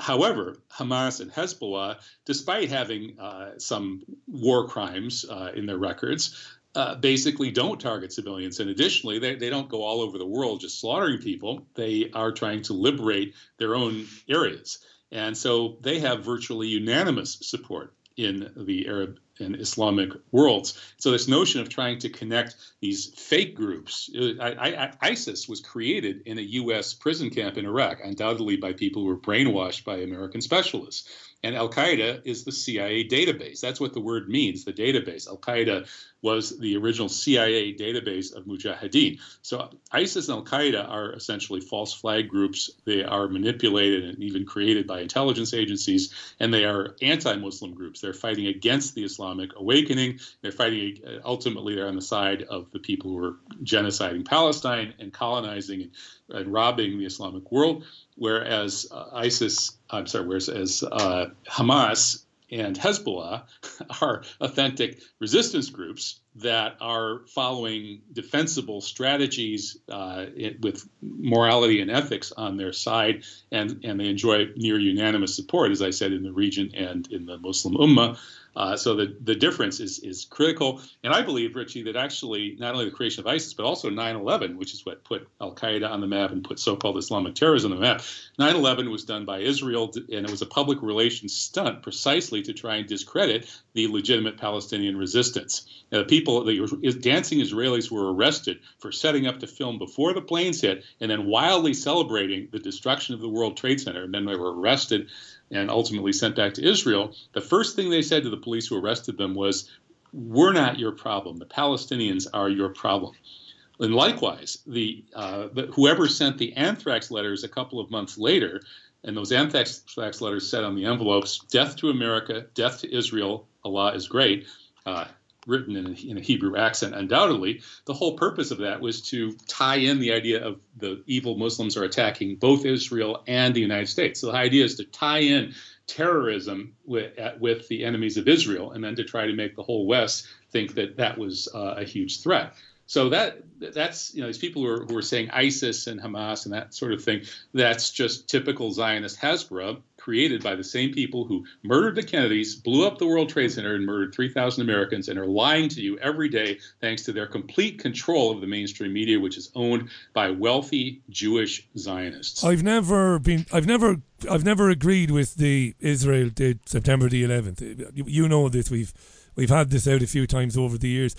However, Hamas and Hezbollah, despite having uh, some war crimes uh, in their records, uh, basically don't target civilians. And additionally, they, they don't go all over the world just slaughtering people. They are trying to liberate their own areas. And so they have virtually unanimous support in the Arab and Islamic worlds. So this notion of trying to connect these fake groups, uh, I, I, ISIS was created in a U.S. prison camp in Iraq, undoubtedly by people who were brainwashed by American specialists. And Al Qaeda is the CIA database. That's what the word means, the database. Al Qaeda was the original CIA database of Mujahideen. So ISIS and Al Qaeda are essentially false flag groups. They are manipulated and even created by intelligence agencies, and they are anti Muslim groups. They're fighting against the Islamic awakening. They're fighting, ultimately, they're on the side of the people who are genociding Palestine and colonizing and, and robbing the Islamic world. Whereas uh, ISIS, I'm sorry, whereas uh, Hamas and Hezbollah are authentic resistance groups that are following defensible strategies uh, it, with morality and ethics on their side, and, and they enjoy near unanimous support, as I said, in the region and in the Muslim Ummah. Uh, so the, the difference is, is critical. And I believe, Richie, that actually not only the creation of ISIS, but also 9 11, which is what put Al Qaeda on the map and put so called Islamic terrorism on the map. 9 11 was done by Israel, and it was a public relations stunt precisely to try and discredit the legitimate Palestinian resistance. Uh, people, the dancing Israelis were arrested for setting up to film before the planes hit and then wildly celebrating the destruction of the World Trade Center. And then they were arrested and ultimately sent back to Israel. The first thing they said to the police who arrested them was, We're not your problem. The Palestinians are your problem. And likewise, the, uh, the whoever sent the anthrax letters a couple of months later, and those anthrax letters said on the envelopes, "Death to America, death to Israel. Allah is great." Uh, written in a, in a, Hebrew accent, undoubtedly. The whole purpose of that was to tie in the idea of the evil Muslims are attacking both Israel and the United States. So the idea is to tie in terrorism with, with the enemies of Israel and then to try to make the whole West think that that was uh, a huge threat. So that that's you know these people who are, who are saying ISIS and Hamas and that sort of thing. That's just typical Zionist Hasbara created by the same people who murdered the Kennedys, blew up the World Trade Center, and murdered 3,000 Americans, and are lying to you every day thanks to their complete control of the mainstream media, which is owned by wealthy Jewish Zionists. I've never been. I've never. I've never agreed with the Israel did September the 11th. You, know this. We've we've had this out a few times over the years.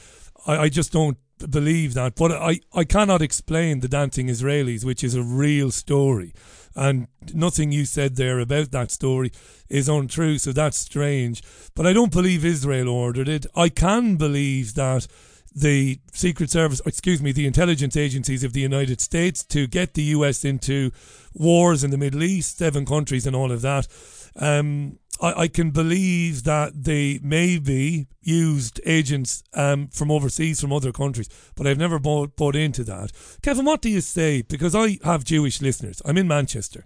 I, I just don't believe that. But I, I cannot explain the dancing Israelis, which is a real story. And nothing you said there about that story is untrue, so that's strange. But I don't believe Israel ordered it. I can believe that the Secret Service, excuse me, the intelligence agencies of the United States to get the US into wars in the Middle East, seven countries, and all of that. Um, I, I, can believe that they maybe used agents um, from overseas, from other countries, but I've never bought, bought into that. Kevin, what do you say? Because I have Jewish listeners. I'm in Manchester.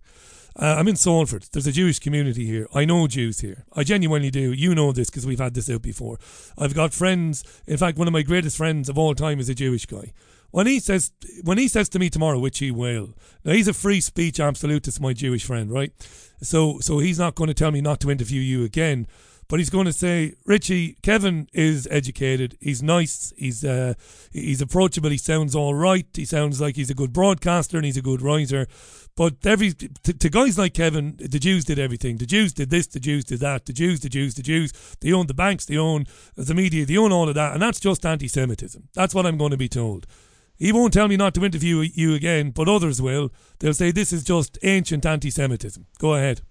Uh, I'm in Salford. There's a Jewish community here. I know Jews here. I genuinely do. You know this because we've had this out before. I've got friends. In fact, one of my greatest friends of all time is a Jewish guy. When he says when he says to me tomorrow, which he will, now he's a free speech absolutist, my Jewish friend, right? So so he's not going to tell me not to interview you again, but he's going to say, Richie, Kevin is educated. He's nice. He's uh, he's approachable. He sounds all right. He sounds like he's a good broadcaster and he's a good writer. But every to, to, guys like Kevin, the Jews did everything. The Jews did this. The Jews did that. The Jews, the Jews, the Jews. They own the banks. They own the media. They own all of that, and that's just anti-Semitism. That's what I'm going to be told. He won't tell me not to interview you again, but others will. They'll say this is just ancient anti-Semitism. Go ahead.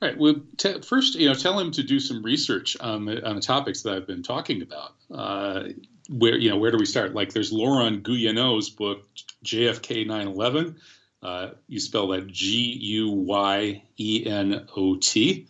Right. Well, t- first, you know, tell him to do some research on the on the topics that I've been talking about. Uh, where you know, where do we start? Like, there's Laurent Guyénot's book, JFK 9/11. Uh, you spell that G U Y E N O T.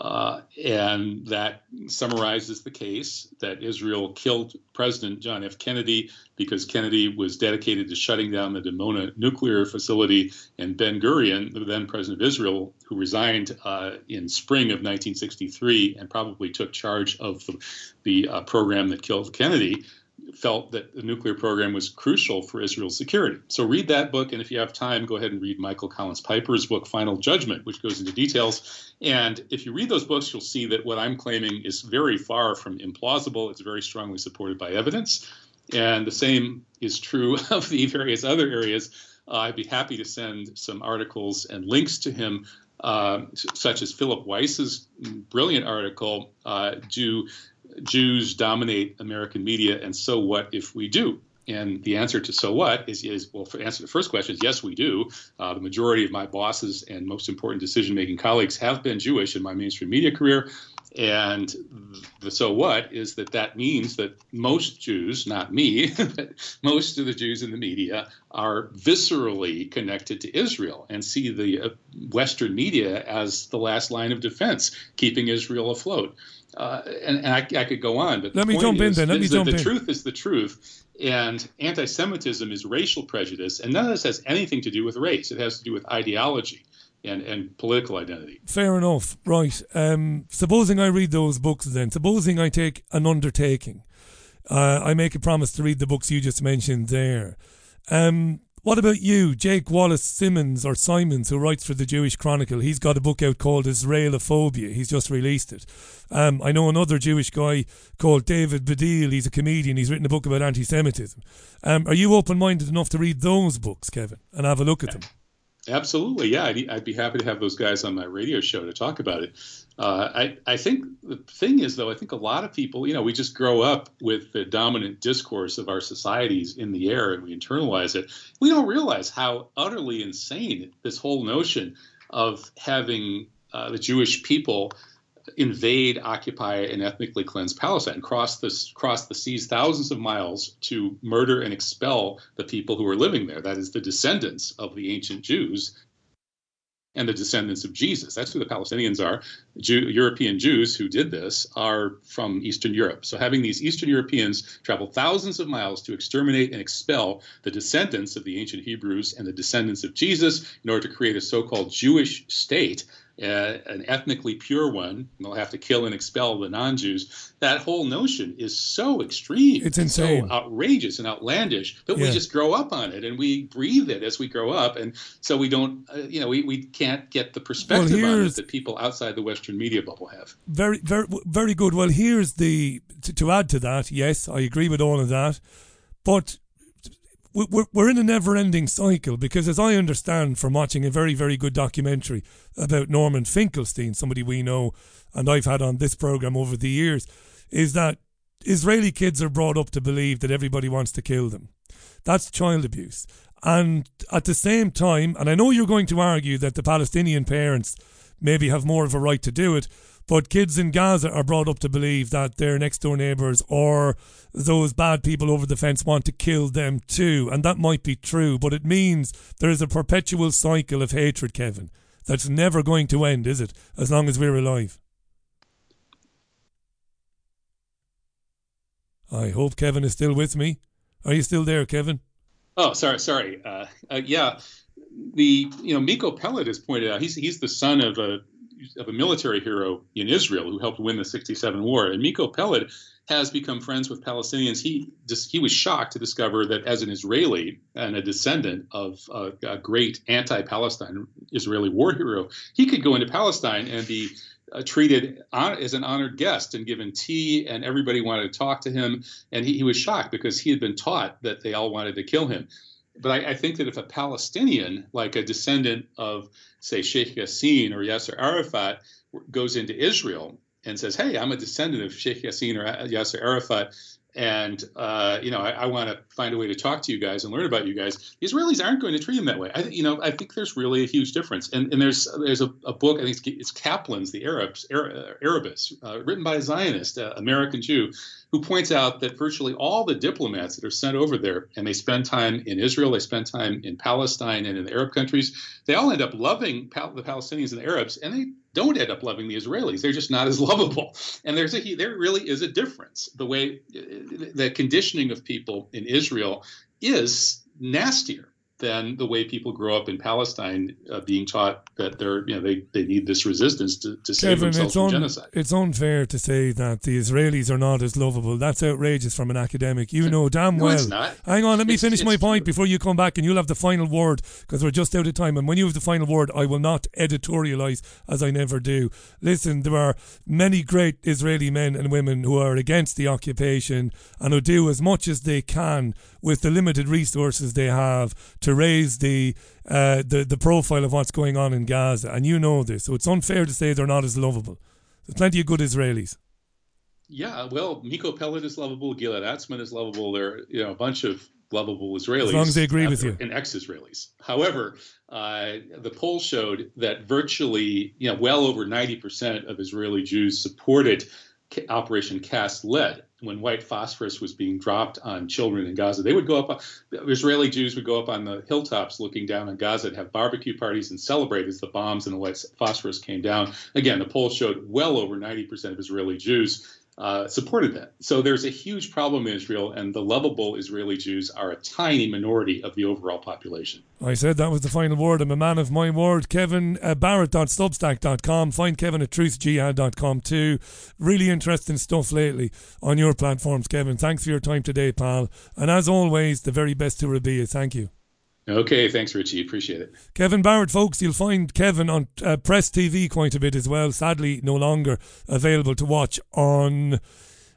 Uh, and that summarizes the case that Israel killed President John F. Kennedy because Kennedy was dedicated to shutting down the Dimona nuclear facility, and Ben Gurion, the then president of Israel, who resigned uh, in spring of 1963 and probably took charge of the, the uh, program that killed Kennedy, felt that the nuclear program was crucial for Israel's security. So read that book, and if you have time, go ahead and read Michael Collins Piper's book, Final Judgment, which goes into details. And if you read those books, you'll see that what I'm claiming is very far from implausible. It's very strongly supported by evidence. And the same is true of the various other areas. Uh, I'd be happy to send some articles and links to him uh, such as Philip Weiss's brilliant article, uh, Do Jews dominate American media, and so what if we do? And the answer to so what is, is well, for answer to the first question is yes, we do. Uh, the majority of my bosses and most important decision making colleagues have been Jewish in my mainstream media career. And the so what is that that means that most Jews, not me, most of the Jews in the media are viscerally connected to Israel and see the uh, Western media as the last line of defense, keeping Israel afloat. Uh, and, and I, I, could go on, but let me jump is, in then. Let me jump the in. truth is the truth, and anti-Semitism is racial prejudice, and none of this has anything to do with race. It has to do with ideology and, and political identity. Fair enough, right? Um, supposing I read those books, then supposing I take an undertaking, uh, I make a promise to read the books you just mentioned there. Um, what about you, Jake Wallis Simmons or Simons, who writes for the Jewish Chronicle? He's got a book out called Israelophobia. He's just released it. Um, I know another Jewish guy called David Baddiel. He's a comedian. He's written a book about anti-Semitism. Um, are you open-minded enough to read those books, Kevin, and have a look at them? Absolutely, yeah. I'd, I'd, be happy to have those guys on my radio show to talk about it. Uh, I, I think the thing is, though, I think a lot of people, you know, we just grow up with the dominant discourse of our societies in the air and we internalize it. We don't realize how utterly insane this whole notion of having uh, the Jewish people invade, occupy, and ethnically cleanse Palestine, cross the cross the seas thousands of miles to murder and expel the people who are living there. That is the descendants of the ancient Jews and the descendants of Jesus. That's who the Palestinians are. Jew, European Jews who did this are from Eastern Europe. So having these Eastern Europeans travel thousands of miles to exterminate and expel the descendants of the ancient Hebrews and the descendants of Jesus in order to create a so-called Jewish state uh, an ethnically pure one, they'll have to kill and expel the non-Jews. That whole notion is so extreme. It's insane, so outrageous and outlandish. But yeah. we just grow up on it and we breathe it as we grow up, and so we don't, uh, you know, we, we can't get the perspective well, on it that people outside the Western media bubble have. Very, very, very good. Well, here's the to, to add to that. Yes, I agree with all of that, but we're, we're in a never ending cycle because, as I understand from watching a very, very good documentary about Norman Finkelstein, somebody we know and I've had on this program over the years, is that Israeli kids are brought up to believe that everybody wants to kill them. That's child abuse. And at the same time, and I know you're going to argue that the Palestinian parents maybe have more of a right to do it, but kids in Gaza are brought up to believe that their next door neighbours or those bad people over the fence want to kill them too. And that might be true, but it means there is a perpetual cycle of hatred, Kevin, that's never going to end, is it? As long as we're alive. I hope Kevin is still with me. Are you still there, Kevin? Oh, sorry, sorry. Uh, uh, yeah, the you know Miko Peled has pointed out he's he's the son of a of a military hero in Israel who helped win the 67 war. And Miko Peled has become friends with Palestinians. He just he was shocked to discover that as an Israeli and a descendant of a, a great anti-Palestine Israeli war hero, he could go into Palestine and be uh, treated on, as an honored guest and given tea, and everybody wanted to talk to him. And he, he was shocked because he had been taught that they all wanted to kill him. But I, I think that if a Palestinian, like a descendant of, say, Sheikh Yassin or Yasser Arafat, goes into Israel and says, "Hey, I'm a descendant of Sheikh Yassin or Yasser Arafat," and uh, you know, I, I want to find a way to talk to you guys and learn about you guys. The Israelis aren't going to treat him that way. I, you know, I think there's really a huge difference. And, and there's there's a, a, book I think it's, it's Kaplan's The Arabs Arabus, uh, written by a Zionist, uh, American Jew, who points out that virtually all the diplomats that are sent over there and they spend time in Israel, they spend time in Palestine and in the Arab countries, they all end up loving Pal- the Palestinians and the Arabs, and they don't end up loving the Israelis. They're just not as lovable. And there's a there really is a difference. The way the conditioning of people in Israel is nastier than the way people grow up in Palestine, uh, being taught that they're you know they, they need this resistance to, to save Kevin, themselves from un- genocide. It's unfair to say that the Israelis are not as lovable. That's outrageous from an academic. You know damn No, well. it's not. Hang on, let me It's- finish my it's point before you come back, and you'll have the final word because we're just out of time. And when you have the final word, I will not editorialize as I never do. Listen, there are many great Israeli men and women who are against the occupation and who do as much as they can with the limited resources they have to raise the uh, the the profile of what's going on in Gaza, and you know this. So it's unfair to say they're not as lovable. There's plenty of good Israelis. Yeah, well, Miko Peled is lovable, Gilad Atzmon is lovable. There are you know a bunch of lovable Israelis, As long as they agree with you. and ex-Israelis. However, uh, the poll showed that virtually, you know, well over ninety percent of Israeli Jews supported Operation Cast Lead when white phosphorus was being dropped on children in Gaza. They would go up, Israeli Jews would go up on the hilltops looking down on Gaza and have barbecue parties and celebrate as the bombs and the white phosphorus came down. Again, the poll showed well over 90% of Israeli Jews uh, supported that. So there's a huge problem in Israel, and the lovable Israeli Jews are a tiny minority of the overall population. I said that was the final word. I'm a man of my word. Kevin uh, Barrett.substack.com. Find Kevin at truthjihad.com too. Really interesting stuff lately on your platforms, Kevin. Thanks for your time today, pal. And as always, the very best to Rabia. Thank you. Okay, thanks, Richie. Appreciate it. Kevin Barrett, folks, you'll find Kevin on uh, Press TV quite a bit as well. Sadly, no longer available to watch on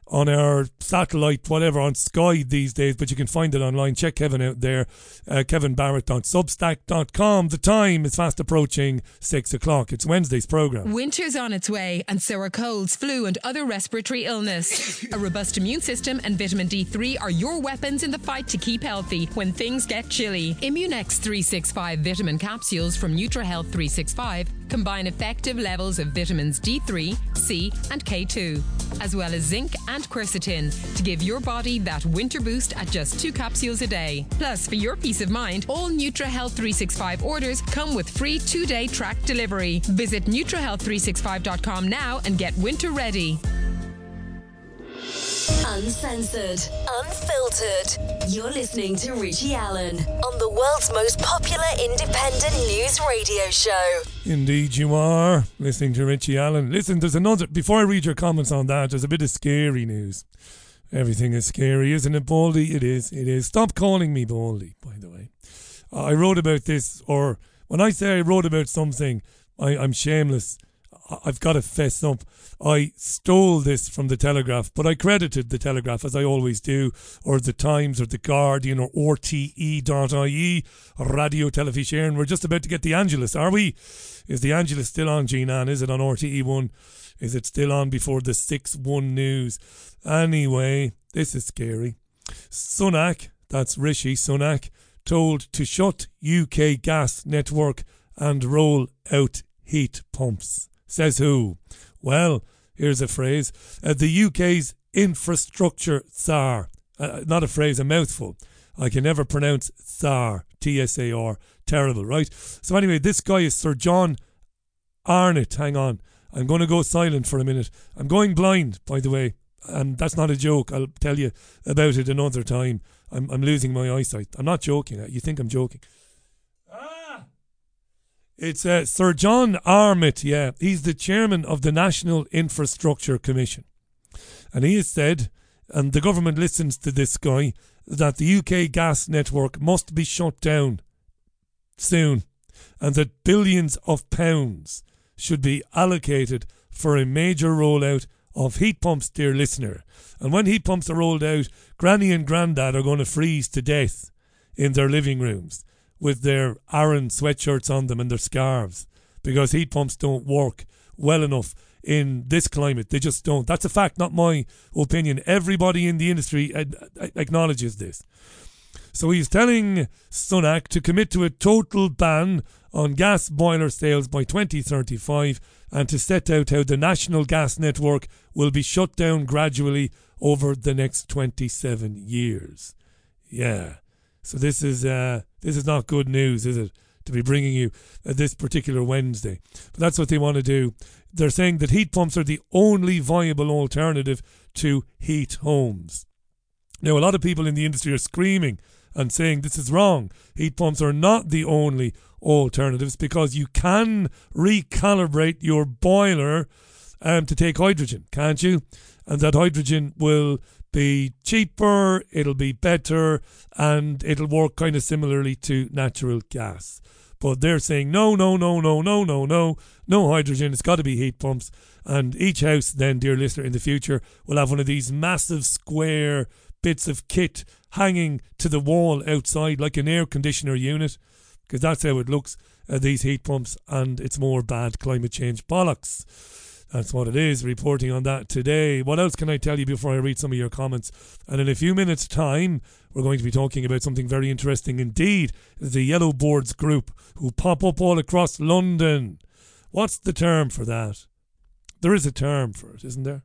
on our satellite, whatever, on Sky these days, but you can find it online. Check Kevin out there, uh, kevinbarrett.substack.com. The time is fast approaching six o'clock. It's Wednesday's programme. Winter's on its way, and so are colds, flu, and other respiratory illness. a robust immune system and vitamin D3 are your weapons in the fight to keep healthy when things get chilly. Immunex 365 vitamin capsules from NutraHealth 365 combine effective levels of vitamins D3, C, and K2, as well as zinc and quercetin to give your body that winter boost at just two capsules a day. Plus, for your peace of mind, all NutraHealth 365 orders come with free two-day track delivery. Visit NutraHealth365.com now and get winter ready. Uncensored, unfiltered. You're listening to Richie Allen on the world's most popular independent news radio show. Indeed, you are listening to Richie Allen. Listen, there's another. Before I read your comments on that, there's a bit of scary news. Everything is scary, isn't it, Baldy? It is. It is. Stop calling me Baldy, by the way. I wrote about this, or when I say I wrote about something, I, I'm shameless. I've got to fess up. I stole this from the Telegraph, but I credited the Telegraph as I always do, or the Times, or the Guardian, or RTE.ie, Radio Televisión. We're just about to get the Angelus, are we? Is the Angelus still on, Jean Ann? Is it on RTE1? Is it still on before the 6 1 news? Anyway, this is scary. Sunak, that's Rishi Sunak, told to shut UK gas network and roll out heat pumps. Says who? Well, here's a phrase. Uh, the UK's infrastructure czar. Uh, not a phrase, a mouthful. I can never pronounce Tsar, T S A R. Terrible, right? So, anyway, this guy is Sir John Armitt. Hang on. I'm going to go silent for a minute. I'm going blind, by the way. And that's not a joke. I'll tell you about it another time. I'm, I'm losing my eyesight. I'm not joking. You think I'm joking. It's uh, Sir John Armitt, yeah. He's the chairman of the National Infrastructure Commission. And he has said, and the government listens to this guy, that the UK gas network must be shut down soon and that billions of pounds should be allocated for a major rollout of heat pumps, dear listener. And when heat pumps are rolled out, Granny and Grandad are going to freeze to death in their living rooms with their Aran sweatshirts on them and their scarves because heat pumps don't work well enough in this climate. They just don't. That's a fact, not my opinion. Everybody in the industry acknowledges this. So he's telling Sunak to commit to a total ban on gas boiler sales by 2035 and to set out how the national gas network will be shut down gradually over the next 27 years. Yeah. So this is uh, this is not good news, is it? To be bringing you uh, this particular Wednesday, but that's what they want to do. They're saying that heat pumps are the only viable alternative to heat homes. Now, a lot of people in the industry are screaming and saying this is wrong. Heat pumps are not the only alternatives because you can recalibrate your boiler um, to take hydrogen, can't you? And that hydrogen will be cheaper, it'll be better, and it'll work kind of similarly to natural gas. But they're saying no, no, no, no, no, no, no, no hydrogen. It's got to be heat pumps. And each house, then, dear listener, in the future will have one of these massive square bits of kit hanging to the wall outside, like an air conditioner unit, because that's how it looks. Uh, these heat pumps, and it's more bad climate change bollocks. That's what it is. Reporting on that today. What else can I tell you before I read some of your comments? And in a few minutes' time, we're going to be talking about something very interesting indeed. The Yellow Boards group who pop up all across London. What's the term for that? There is a term for it, isn't there?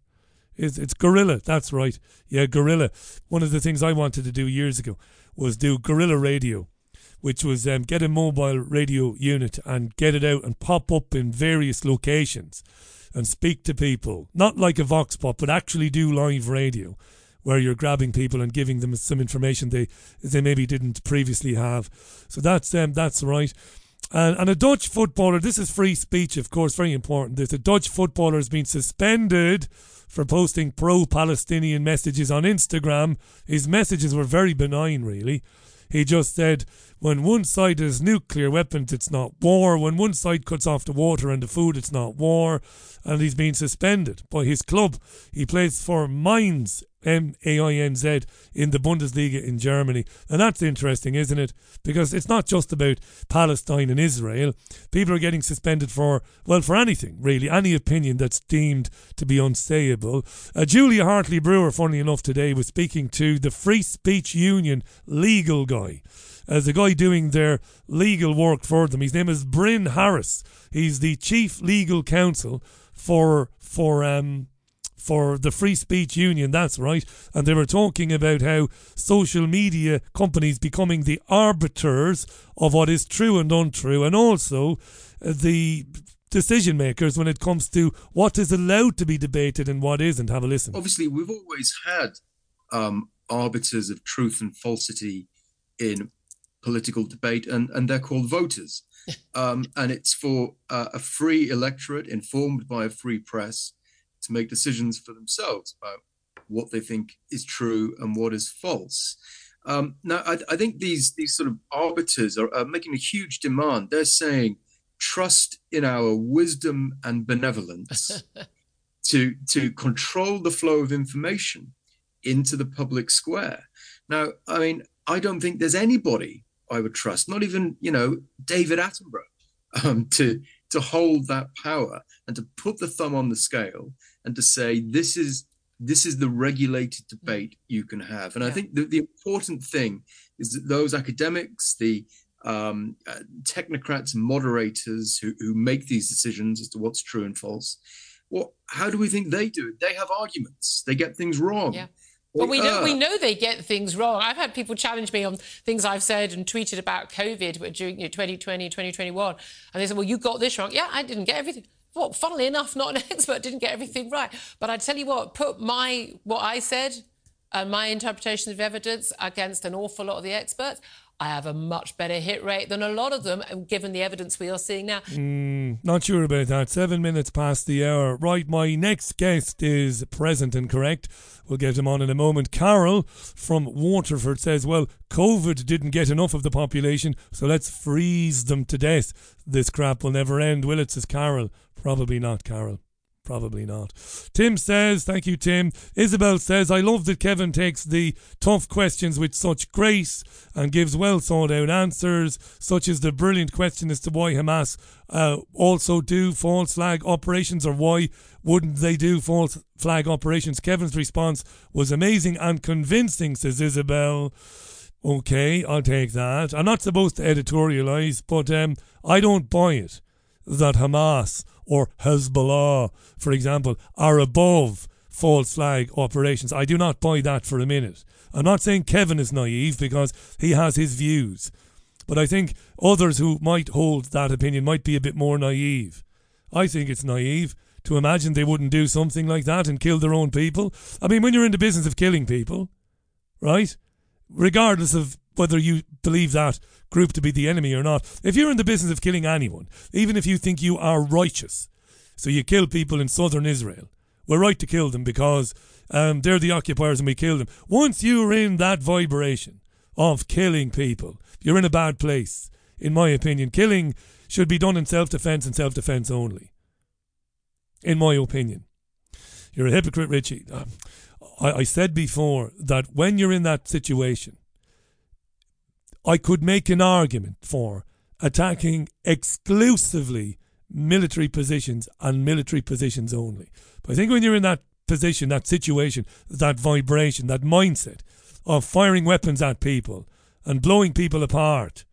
It's, it's guerrilla. That's right. Yeah, guerrilla. One of the things I wanted to do years ago was do guerrilla radio, which was um, get a mobile radio unit and get it out and pop up in various locations and speak to people. Not like a vox pop, but actually do live radio where you're grabbing people and giving them some information they they maybe didn't previously have. So that's um, that's right. And, and a Dutch footballer, this is free speech, of course, very important. There's a Dutch footballer has been suspended for posting pro Palestinian messages on Instagram. His messages were very benign, really. He just said, when one side has nuclear weapons, it's not war. When one side cuts off the water and the food, it's not war. And he's been suspended by his club. He plays for Mainz, M A I N Z, in the Bundesliga in Germany. And that's interesting, isn't it? Because it's not just about Palestine and Israel. People are getting suspended for, well, for anything, really. Any opinion that's deemed to be unsayable. Uh, Julia Hartley Brewer, funnily enough, today was speaking to the Free Speech Union legal guy as a guy doing their legal work for them. His name is Bryn Harris. He's the chief legal counsel for for um for the Free Speech Union, that's right. And they were talking about how social media companies becoming the arbiters of what is true and untrue, and also uh, the decision makers when it comes to what is allowed to be debated and what isn't. Have a listen. Obviously, we've always had um, arbiters of truth and falsity in political debate, and, and they're called voters. Um, and it's for uh, a free electorate informed by a free press to make decisions for themselves about what they think is true and what is false. Um, now, I, I, think these these sort of arbiters are, are, making a huge demand. They're saying, trust in our wisdom and benevolence to to control the flow of information into the public square. Now, I mean, I don't think there's anybody I would trust, not even you know David Attenborough, um, to to hold that power and to put the thumb on the scale and to say this is this is the regulated debate you can have. And yeah. I think the, the important thing is that those academics, the um, uh, technocrats, moderators who, who make these decisions as to what's true and false, well, how do we think they do it? They have arguments. They get things wrong. Yeah. Well, we know we know they get things wrong. I've had people challenge me on things I've said and tweeted about COVID during you know, 2020, 2021, and they said, "Well, you got this wrong." Yeah, I didn't get everything. Well, funnily enough, not an expert, didn't get everything right. But I tell you what, put my what I said and my interpretation of evidence against an awful lot of the experts. I have a much better hit rate than a lot of them, given the evidence we are seeing now. Mm, not sure about that. Seven minutes past the hour. Right, my next guest is present and correct. We'll get him on in a moment. Carol from Waterford says, Well, COVID didn't get enough of the population, so let's freeze them to death. This crap will never end, will it? says Carol. Probably not, Carol. Probably not. Tim says, thank you, Tim. Isabel says, I love that Kevin takes the tough questions with such grace and gives well thought out answers, such as the brilliant question as to why Hamas uh, also do false flag operations or why wouldn't they do false flag operations. Kevin's response was amazing and convincing, says Isabel. Okay, I'll take that. I'm not supposed to editorialize, but um, I don't buy it that Hamas or Hezbollah, for example, are above false flag operations. I do not buy that for a minute. I'm not saying Kevin is naive because he has his views, but I think others who might hold that opinion might be a bit more naive. I think it's naive to imagine they wouldn't do something like that and kill their own people. I mean, when you're in the business of killing people, right? Regardless of whether you believe that group to be the enemy or not. If you're in the business of killing anyone, even if you think you are righteous, so you kill people in southern Israel, we're right to kill them because um, they're the occupiers and we kill them. Once you're in that vibration of killing people, you're in a bad place, in my opinion. Killing should be done in self defense and self defense only, in my opinion. You're a hypocrite, Richie. Um, I, I said before that when you're in that situation, I could make an argument for attacking exclusively military positions and military positions only. But I think when you're in that position, that situation, that vibration, that mindset of firing weapons at people and blowing people apart,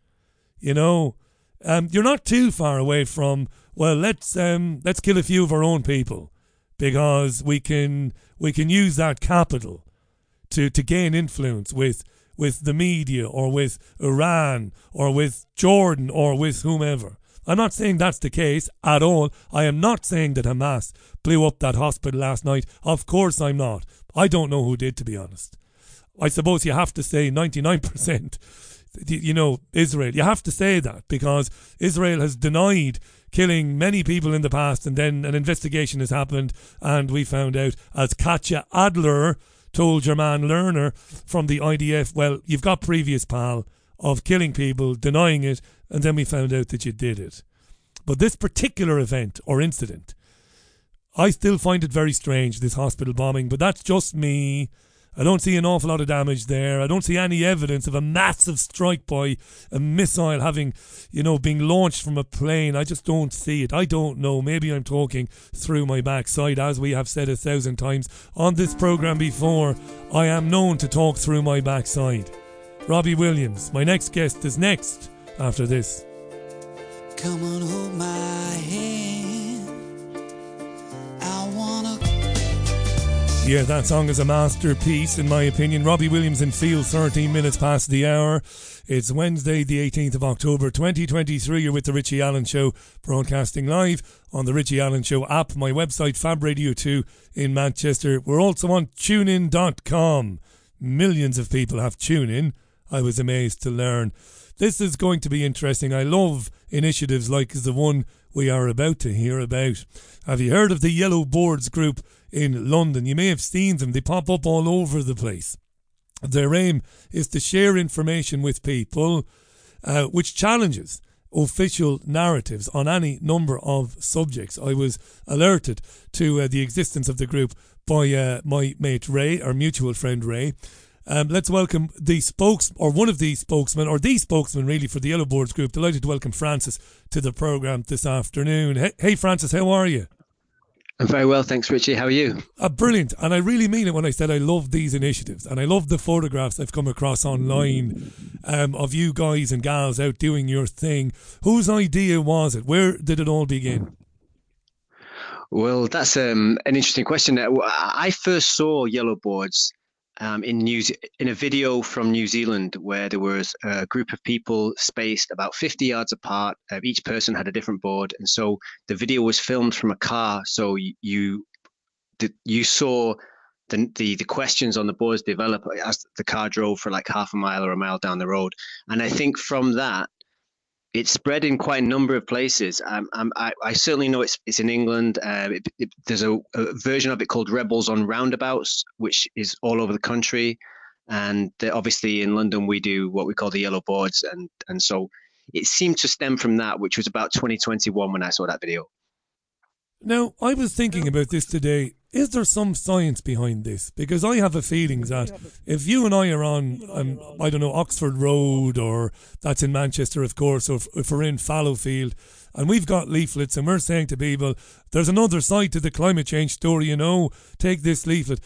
you know, um, you're not too far away from well, let's um, let's kill a few of our own people because we can we can use that capital to to gain influence with with the media or with Iran or with Jordan or with whomever. I'm not saying that's the case at all. I am not saying that Hamas blew up that hospital last night. Of course I'm not. I don't know who did, to be honest. I suppose you have to say 99%, you know, Israel. You have to say that because Israel has denied killing many people in the past and then an investigation has happened and we found out, as Katya Adler told your man Lerner from the IDF, well, you've got previous pal of killing people, denying it, and then we found out that you did it. But this particular event or incident, I still find it very strange, this hospital bombing, but that's just me. I don't see an awful lot of damage there. I don't see any evidence of a massive strike by a missile having, you know, being launched from a plane. I just don't see it. I don't know. Maybe I'm talking through my backside, as we have said a thousand times on this program before. I am known to talk through my backside. Robbie Williams, my next guest, is next after this. Come on, hold my hand. Yeah, that song is a masterpiece, in my opinion. Robbie Williams in Feel, 13 minutes past the hour. It's Wednesday, the 18th of October, 2023. You're with The Richie Allen Show, broadcasting live on The Richie Allen Show app, my website, Fab Radio 2 in Manchester. We're also on tunein.com. Millions of people have TuneIn. I was amazed to learn. This is going to be interesting. I love initiatives like the one we are about to hear about. Have you heard of the Yellow Boards group? In London. You may have seen them, they pop up all over the place. Their aim is to share information with people uh, which challenges official narratives on any number of subjects. I was alerted to uh, the existence of the group by uh, my mate Ray, our mutual friend Ray. Um, let's welcome the spokes or one of the spokesmen or the spokesman really for the Yellow Boards group. Delighted to welcome Francis to the program this afternoon. Hey, hey Francis, how are you? I'm very well, thanks, Richie. How are you? Uh, brilliant. And I really mean it when I said I love these initiatives. And I love the photographs I've come across online um, of you guys and gals out doing your thing. Whose idea was it? Where did it all begin? Well, that's um, an interesting question. I first saw yellow boards um, in New in a video from New Zealand where there was a group of people spaced about 50 yards apart. Uh, each person had a different board, and so the video was filmed from a car. So you you saw the, the the questions on the boards develop as the car drove for like half a mile or a mile down the road. And I think from that it's spread in quite a number of places. Um, um, I, I, certainly know it's it's in England. Uh, it, it, there's a, a, version of it called Rebels on Roundabouts, which is all over the country. And obviously in London we do what we call the yellow boards, and and so it seemed to stem from that, which was about 2021 when I saw that video. Now I was thinking about this today is there some science behind this? Because I have a feeling that if you and I are on, um, I don't know, Oxford Road or that's in Manchester, of course, or if, if we're in Fallowfield and we've got leaflets and we're saying to people, there's another side to the climate change story, you know, take this leaflet.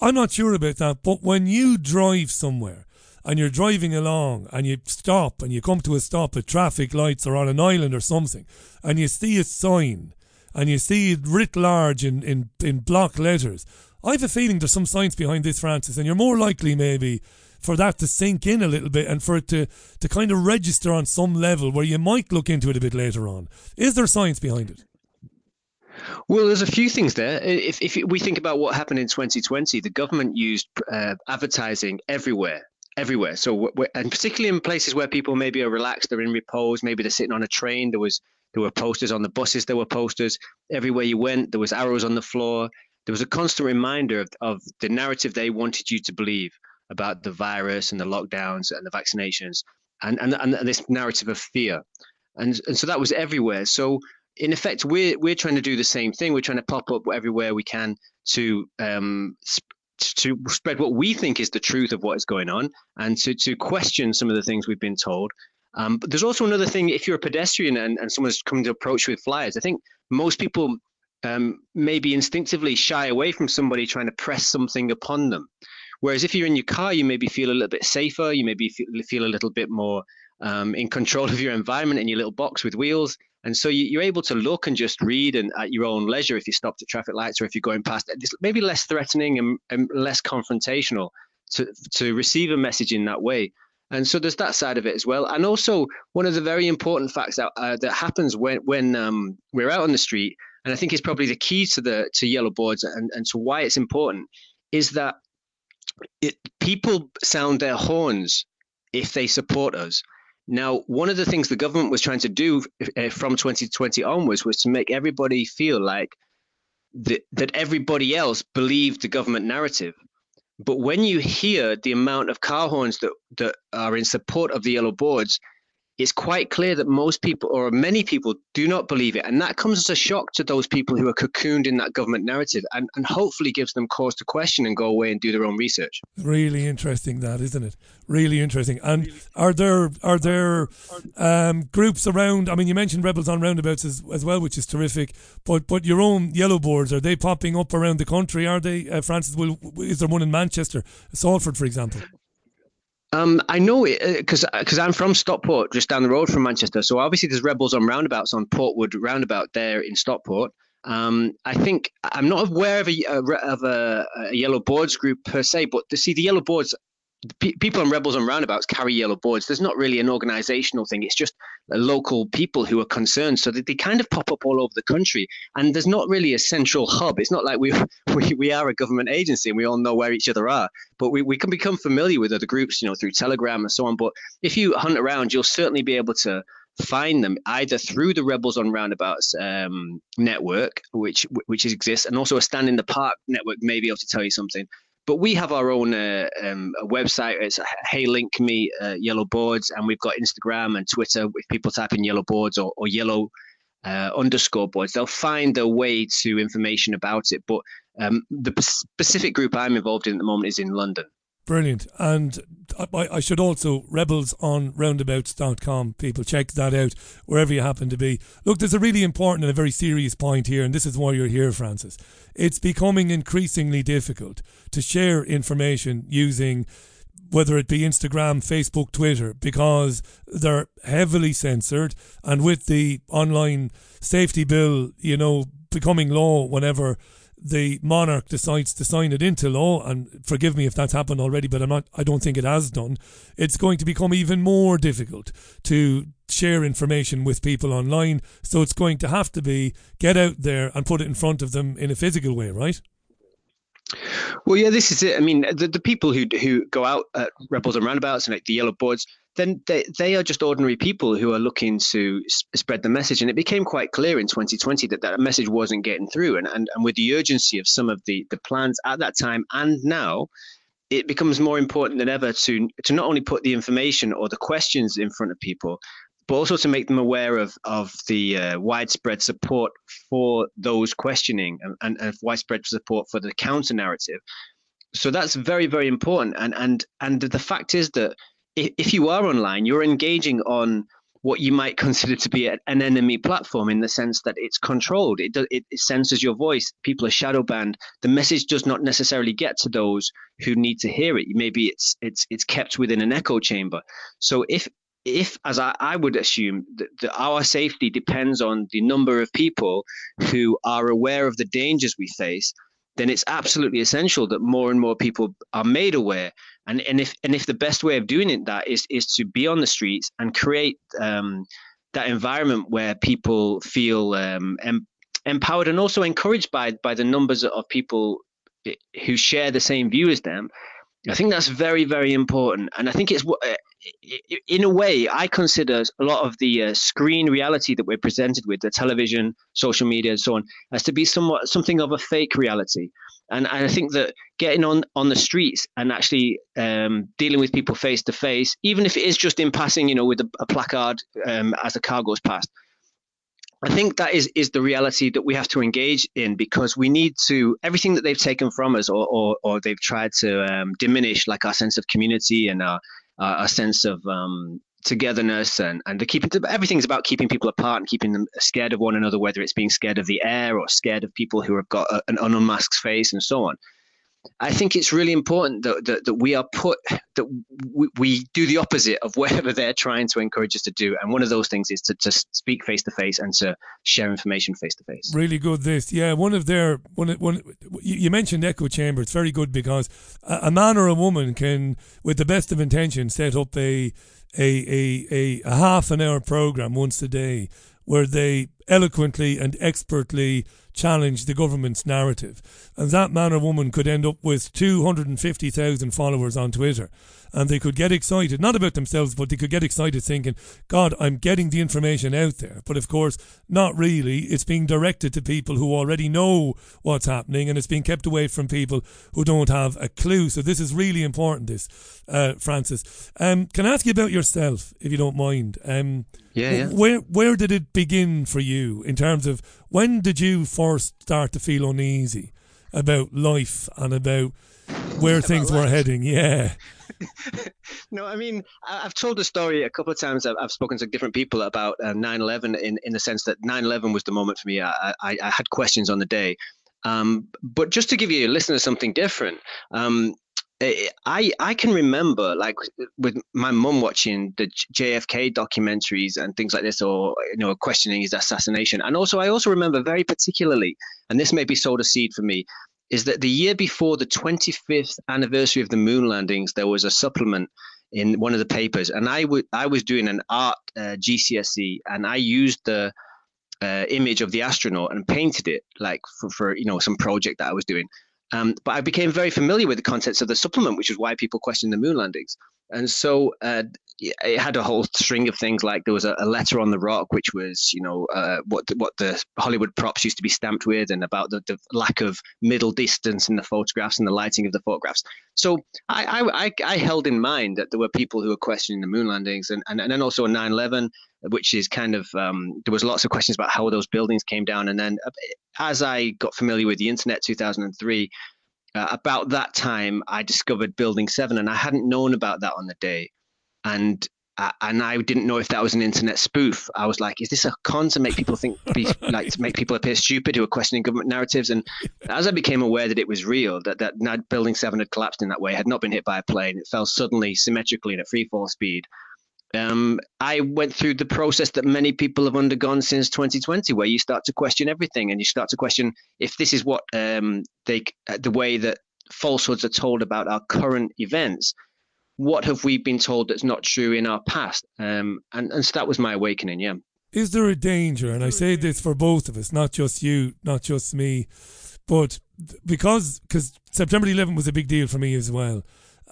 I'm not sure about that, but when you drive somewhere and you're driving along and you stop and you come to a stop at traffic lights or on an island or something and you see a sign and you see it writ large in, in, in block letters. I have a feeling there's some science behind this, Francis, and you're more likely maybe for that to sink in a little bit and for it to, to kind of register on some level where you might look into it a bit later on. Is there science behind it? Well, there's a few things there. If, if we think about what happened in 2020, the government used uh, advertising everywhere everywhere. So, and particularly in places where people maybe are relaxed, they're in repose, maybe they're sitting on a train. There was there were posters on the buses. There were posters everywhere you went. There was arrows on the floor. There was a constant reminder of, of the narrative they wanted you to believe about the virus and the lockdowns and the vaccinations, and and, and this narrative of fear, and and so that was everywhere. So in effect, we're we're trying to do the same thing. We're trying to pop up everywhere we can to um, to spread what we think is the truth of what is going on and to, to question some of the things we've been told um, but there's also another thing if you're a pedestrian and, and someone's coming to approach with flyers, I think most people um, maybe instinctively shy away from somebody trying to press something upon them. Whereas if you're in your car, you maybe feel a little bit safer, you maybe feel, feel a little bit more um, in control of your environment in your little box with wheels. And so you, are able to look and just read and at your own leisure if you stopped at traffic lights or if you're going past It's maybe less threatening and, and less confrontational to, to receive a message in that way. And so there's that side of it as well. And also one of the very important facts that uh, that happens when when um, we're out on the street, and I think is probably the key to the to yellow boards and, and to why it's important, is that it, people sound their horns if they support us. Now, one of the things the government was trying to do uh, from 2020 onwards was to make everybody feel like that, that everybody else believed the government narrative. But when you hear the amount of car horns that, that are in support of the yellow boards, it's quite clear that most people or many people do not believe it. And that comes as a shock to those people who are cocooned in that government narrative and, and hopefully gives them cause to question and go away and do their own research. Really interesting that, isn't it? Really interesting. And are there are there um, groups around I mean you mentioned Rebels on Roundabouts as, as well, which is terrific. But but your own yellow boards, are they popping up around the country? Are they uh, Francis will is there one in Manchester, Salford for example? Um, I know it because uh, because uh, I'm from Stockport, just down the road from Manchester. So obviously there's rebels on roundabouts on Portwood roundabout there in Stockport. Um, I think I'm not aware of a, of a, a, yellow boards group per se, but to see the yellow boards people on Rebels on Roundabouts carry yellow boards. There's not really an organizational thing. It's just local people who are concerned. So they kind of pop up all over the country. And there's not really a central hub. It's not like we, we, we are a government agency and we all know where each other are. But we, we can become familiar with other groups, you know, through Telegram and so on. But if you hunt around, you'll certainly be able to find them either through the Rebels on Roundabouts um, network, which which exists, and also a Stand in the Park network may be able to tell you something. But we have our own uh, um, website. It's Hey Link Me uh, Yellow Boards, and we've got Instagram and Twitter. If people type in Yellow Boards or, or Yellow uh, underscore boards, they'll find their way to information about it. But um, the specific group I'm involved in at the moment is in London. Brilliant. And I, I, should also, rebels on roundabouts.com, people, check that out wherever you happen to be. Look, there's a really important and a very serious point here, and this is why you're here, Francis. It's becoming increasingly difficult to share information using whether it be Instagram, Facebook, Twitter, because they're heavily censored. And with the online safety bill, you know, becoming law whenever the monarch decides to sign it into law, and forgive me if that's happened already, but I'm not. I don't think it has done. It's going to become even more difficult to share information with people online. So it's going to have to be get out there and put it in front of them in a physical way, right? Well, yeah, this is it. I mean, the, the people who who go out at rebels and roundabouts and like the yellow boards, then they, they are just ordinary people who are looking to spread the message. And it became quite clear in 2020 that that message wasn't getting through. And, and, and with the urgency of some of the, the plans at that time and now, it becomes more important than ever to, to not only put the information or the questions in front of people, but also to make them aware of, of the uh, widespread support for those questioning and, and, and widespread support for the counter narrative. So that's very, very important. And, and, and the fact is that if if you are online, you're engaging on what you might consider to be an enemy platform in the sense that it's controlled. It, it, it censors your voice. People are shadow banned. The message does not necessarily get to those who need to hear it. Maybe it's it's it's kept within an echo chamber. So if if, as I, I would assume, that, that our safety depends on the number of people who are aware of the dangers we face, then it's absolutely essential that more and more people are made aware. And and if and if the best way of doing it that is is to be on the streets and create um, that environment where people feel um, em- empowered and also encouraged by by the numbers of people who share the same view as them I think that's very, very important, and I think it's uh, in a way I consider a lot of the uh, screen reality that we're presented with, the television, social media, and so on, as to be somewhat something of a fake reality. And I think that getting on on the streets and actually um, dealing with people face to face, even if it is just in passing, you know, with a, a placard um, as the car goes past. I think that is is the reality that we have to engage in because we need to everything that they've taken from us or or, or they've tried to um, diminish, like our sense of community and our our sense of um, togetherness and and the keeping everything's about keeping people apart and keeping them scared of one another whether it's being scared of the air or scared of people who have got a, an unmasked face and so on I think it's really important that, that, that we are put that we, we, do the opposite of whatever they're trying to encourage us to do. And one of those things is to, to speak face to face and to share information face to face. Really good. This, yeah. One of their one one you mentioned echo chamber. It's very good because a, a man or a woman can, with the best of intention, set up a, a, a, a half an hour program once a day where they eloquently and expertly challenge the government's narrative. And that man or woman could end up with 250,000 followers on Twitter. And they could get excited, not about themselves, but they could get excited thinking, God, I'm getting the information out there. But of course, not really. It's being directed to people who already know what's happening and it's being kept away from people who don't have a clue. So this is really important, this, uh, Francis. Um, can I ask you about yourself, if you don't mind? Um, yeah, yeah. Where where did it begin for you in terms of when did you first start to feel uneasy about life and about where about things life. were heading? Yeah. no, I mean, I've told the story a couple of times. I've, I've spoken to different people about uh, 9/11 in in the sense that 9/11 was the moment for me. I, I, I had questions on the day. Um, but just to give you a listener something different, um, I I can remember like with my mum watching the JFK documentaries and things like this, or you know, questioning his assassination. And also, I also remember very particularly, and this maybe sowed a seed for me, is that the year before the 25th anniversary of the moon landings, there was a supplement in one of the papers, and I would I was doing an art uh, GCSE, and I used the uh, image of the astronaut and painted it like for, for you know some project that I was doing. Um, but I became very familiar with the contents of the supplement, which is why people question the moon landings. And so uh, it had a whole string of things like there was a, a letter on the rock, which was, you know, uh, what the, what the Hollywood props used to be stamped with, and about the, the, lack of middle distance in the photographs and the lighting of the photographs. So I, I, I held in mind that there were people who were questioning the moon landings, and, and, and then also 9 11, which is kind of um, there was lots of questions about how those buildings came down, and then uh, as I got familiar with the internet, 2003 uh, about that time, I discovered Building Seven, and I hadn't known about that on the day, and uh, and I didn't know if that was an internet spoof. I was like, is this a con to make people think, be, like to make people appear stupid who are questioning government narratives? And as I became aware that it was real, that that Building Seven had collapsed in that way, had not been hit by a plane, it fell suddenly, symmetrically at free fall speed. Um, I went through the process that many people have undergone since 2020, where you start to question everything, and you start to question if this is what um, they, uh, the way that falsehoods are told about our current events. What have we been told that's not true in our past? Um, and, and so that was my awakening. Yeah. Is there a danger? And I say this for both of us, not just you, not just me, but because because September 11 was a big deal for me as well,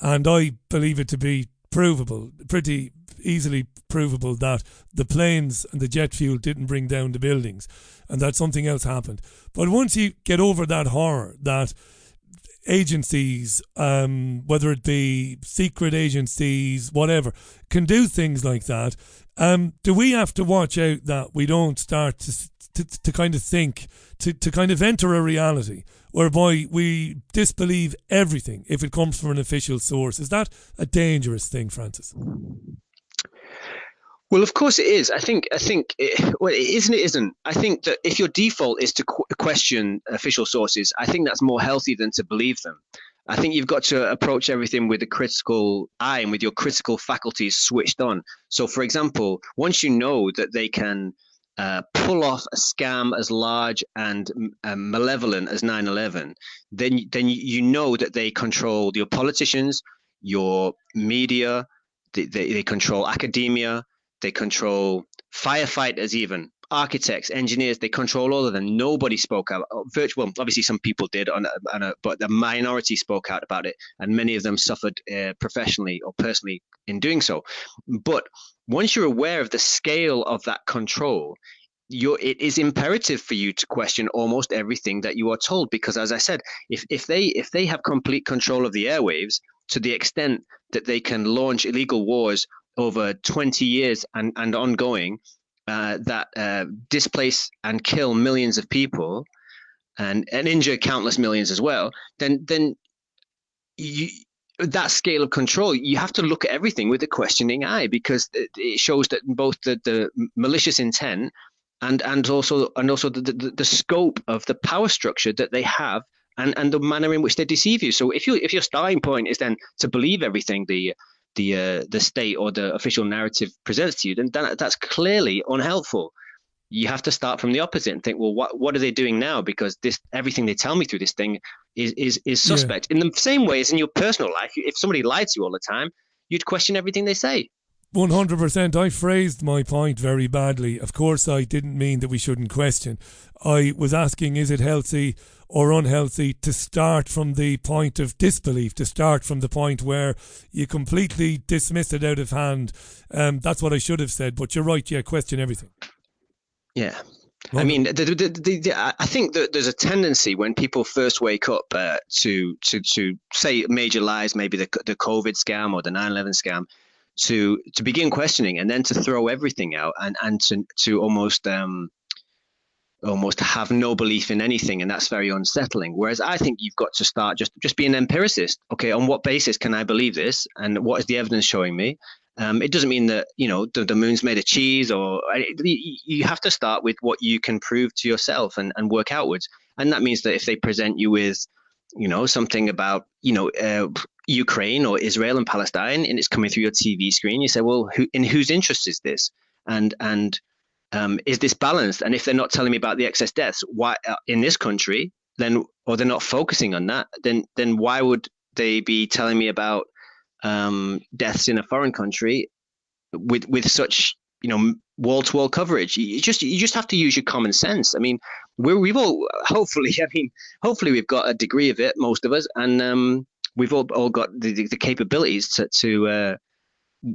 and I believe it to be provable, pretty easily provable that the planes and the jet fuel didn't bring down the buildings and that something else happened. But once you get over that horror, that agencies, um, whether it be secret agencies, whatever, can do things like that, um, do we have to watch out that we don't start to, to, to kind of think, to, to kind of enter a reality whereby we disbelieve everything if it comes from an official source? Is that a dangerous thing, Francis? Well, of course it is. I think. I think. It, well, it isn't. It isn't. I think that if your default is to qu- question official sources, I think that's more healthy than to believe them. I think you've got to approach everything with a critical eye and with your critical faculties switched on. So, for example, once you know that they can uh, pull off a scam as large and um, malevolent as 9/11, then then you know that they control your politicians, your media, they, they, they control academia, they control firefighters, even architects, engineers. They control all of them. Nobody spoke out. Uh, virtual, obviously, some people did, on, on a, but the minority spoke out about it, and many of them suffered uh, professionally or personally in doing so. But once you're aware of the scale of that control, you're, it is imperative for you to question almost everything that you are told because as i said if, if they if they have complete control of the airwaves to the extent that they can launch illegal wars over 20 years and, and ongoing uh, that uh, displace and kill millions of people and, and injure countless millions as well, then then you, that scale of control, you have to look at everything with a questioning eye because it shows that both the, the malicious intent and and also and also the, the, the scope of the power structure that they have and, and the manner in which they deceive you. So if you if your starting point is then to believe everything the the uh, the state or the official narrative presents to you, then that, that's clearly unhelpful. You have to start from the opposite and think, well, what what are they doing now? Because this everything they tell me through this thing is is is suspect. Yeah. In the same way as in your personal life, if somebody lied to you all the time, you'd question everything they say. 100%. I phrased my point very badly. Of course, I didn't mean that we shouldn't question. I was asking, is it healthy or unhealthy to start from the point of disbelief, to start from the point where you completely dismiss it out of hand? Um, that's what I should have said, but you're right. Yeah, question everything. Yeah. Well, I mean, the, the, the, I think that there's a tendency when people first wake up uh, to to to say major lies, maybe the the COVID scam or the 9/11 scam, to to begin questioning and then to throw everything out and and to to almost um almost have no belief in anything and that's very unsettling. Whereas i think you've got to start just just be an empiricist. Okay on what basis can i believe this? And what is the evidence showing me? Um, it doesn't mean that you know the, the moon's made of cheese or you have to start with what you can prove to yourself and, and work outwards. And that means that if they present you with you know something about you know uh, Ukraine or Israel and Palestine, and it's coming through your TV screen. You say, well, who, in whose interest is this? And and um, is this balanced? And if they're not telling me about the excess deaths, why uh, in this country, then or they're not focusing on that, then then why would they be telling me about um, deaths in a foreign country with with such you know wall to wall coverage? You just you just have to use your common sense. I mean, we we've all hopefully, I mean, hopefully we've got a degree of it, most of us, and um, we've all, all got the, the, the capabilities to, to uh,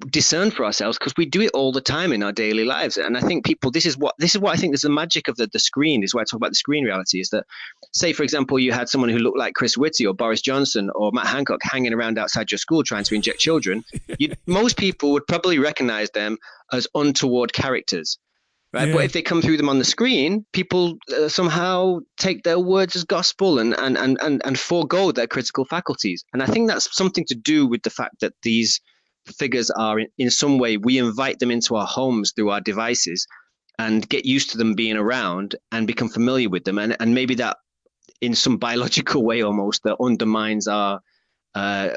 discern for ourselves because we do it all the time in our daily lives and i think people this is what this is what i think is the magic of the, the screen is why i talk about the screen reality is that say for example you had someone who looked like chris whitty or boris johnson or matt hancock hanging around outside your school trying to inject children most people would probably recognize them as untoward characters right? Yeah. But if they come through them on the screen, people uh, somehow take their words as gospel and, and, and, and, and forego their critical faculties. And I think that's something to do with the fact that these figures are in, in some way, we invite them into our homes through our devices and get used to them being around and become familiar with them. And, and maybe that in some biological way almost that undermines our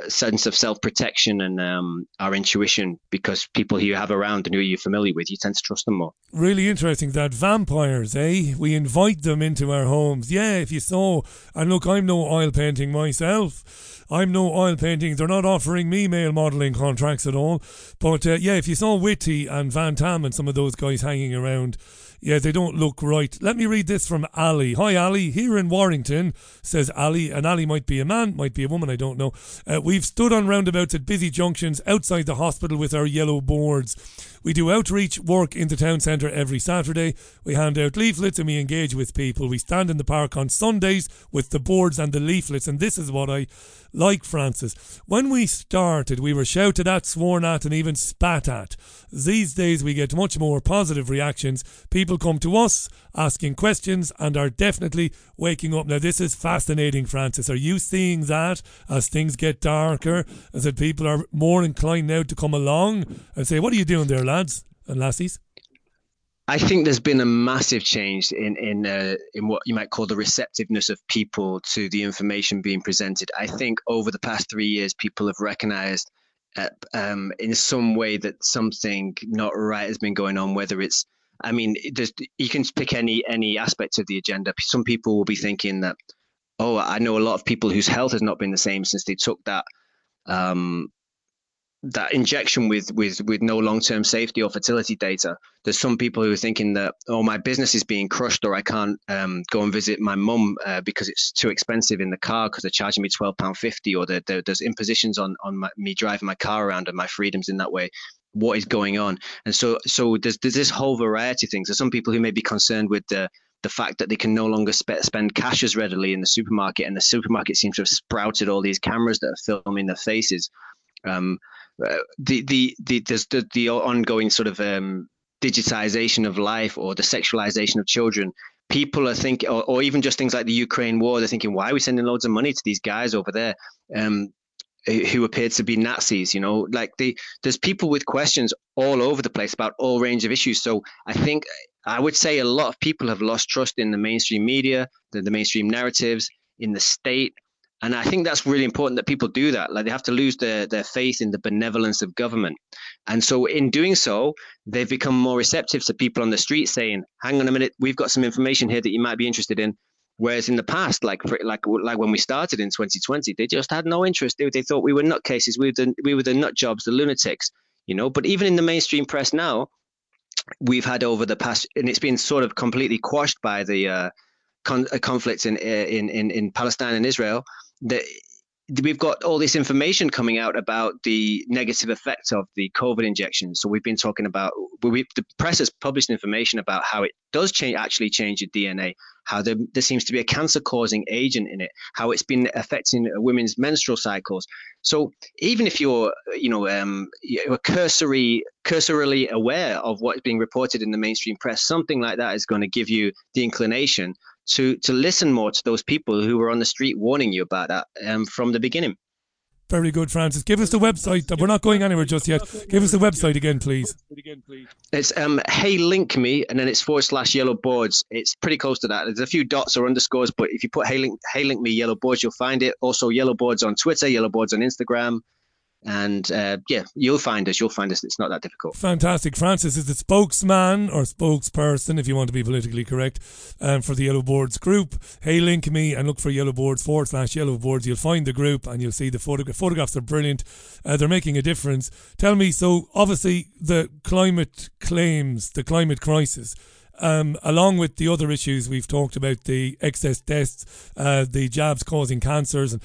sense of self-protection and um, our intuition because people who you have around and who you're familiar with, you tend to trust them more. Really interesting that vampires, eh? We invite them into our homes. Yeah, if you saw, and look, I'm no oil painting myself. I'm no oil painting. They're not offering me male modelling contracts at all. But uh, yeah, if you saw Whitty and Van Tam and some of those guys hanging around, yeah, they don't look right. Let me read this from Ali. Hi, Ali. Here in Warrington, says Ali, and Ali might be a man, might be a woman, I don't know. Uh, we've stood on roundabouts at busy junctions outside the hospital with our yellow boards. We do outreach work in the town centre every Saturday. We hand out leaflets and we engage with people. We stand in the park on Sundays with the boards and the leaflets. And this is what I like, Francis. When we started, we were shouted at, sworn at, and even spat at. These days, we get much more positive reactions. People come to us asking questions and are definitely waking up. Now, this is fascinating, Francis. Are you seeing that as things get darker? As that people are more inclined now to come along and say, What are you doing there, lads and lassies? I think there's been a massive change in in uh, in what you might call the receptiveness of people to the information being presented. I think over the past three years, people have recognised uh, um, in some way that something not right has been going on. Whether it's, I mean, you can pick any any aspect of the agenda. Some people will be thinking that, oh, I know a lot of people whose health has not been the same since they took that um, that injection with with with no long term safety or fertility data. There's some people who are thinking that oh my business is being crushed or I can't um, go and visit my mum uh, because it's too expensive in the car because they're charging me twelve pound fifty or there, there, there's impositions on on my, me driving my car around and my freedoms in that way. What is going on? And so so there's there's this whole variety of things. There's some people who may be concerned with the the fact that they can no longer spe- spend cash as readily in the supermarket, and the supermarket seems to have sprouted all these cameras that are filming their faces. Um, uh, the, the the the, the ongoing sort of um, digitization of life or the sexualization of children. People are thinking, or, or, even just things like the Ukraine war, they're thinking, why are we sending loads of money to these guys over there? Um, who appear to be Nazis, you know, like the there's people with questions all over the place about all range of issues. So I think I would say a lot of people have lost trust in the mainstream media, the, the mainstream narratives, in the state, and I think that's really important that people do that. Like they have to lose their, their faith in the benevolence of government. And so in doing so, they've become more receptive to people on the street saying, hang on a minute, we've got some information here that you might be interested in. Whereas in the past, like like like when we started in 2020, they just had no interest. They, they thought we were nutcases. We were the we were the nut jobs, the lunatics, you know. But even in the mainstream press now, we've had over the past, and it's been sort of completely quashed by the uh, con- uh, conflict in, in in in Palestine and Israel that we've got all this information coming out about the negative effects of the COVID injections. So we've been talking about we, the press has published information about how it does change actually change your DNA, how there, there seems to be a cancer-causing agent in it, how it's been affecting women's menstrual cycles. So even if you're you know um, you're cursory cursorily aware of what's being reported in the mainstream press, something like that is going to give you the inclination to to listen more to those people who were on the street warning you about that um, from the beginning. Very good, Francis. Give us the website. We're not going anywhere just yet. Give us the website again, please. It's um, Hey Link Me, and then it's forward slash Yellow Boards. It's pretty close to that. There's a few dots or underscores, but if you put Hey Link, hey Link Me Yellow Boards, you'll find it. Also, Yellow Boards on Twitter, Yellow Boards on Instagram. And uh, yeah, you'll find us. You'll find us. It's not that difficult. Fantastic. Francis is the spokesman or spokesperson, if you want to be politically correct, um, for the Yellow Boards group. Hey, link me and look for Yellow Boards forward slash Yellow Boards. You'll find the group and you'll see the photograph. Photographs are brilliant. Uh, they're making a difference. Tell me, so obviously the climate claims, the climate crisis. Um, along with the other issues we've talked about, the excess deaths, uh, the jabs causing cancers, and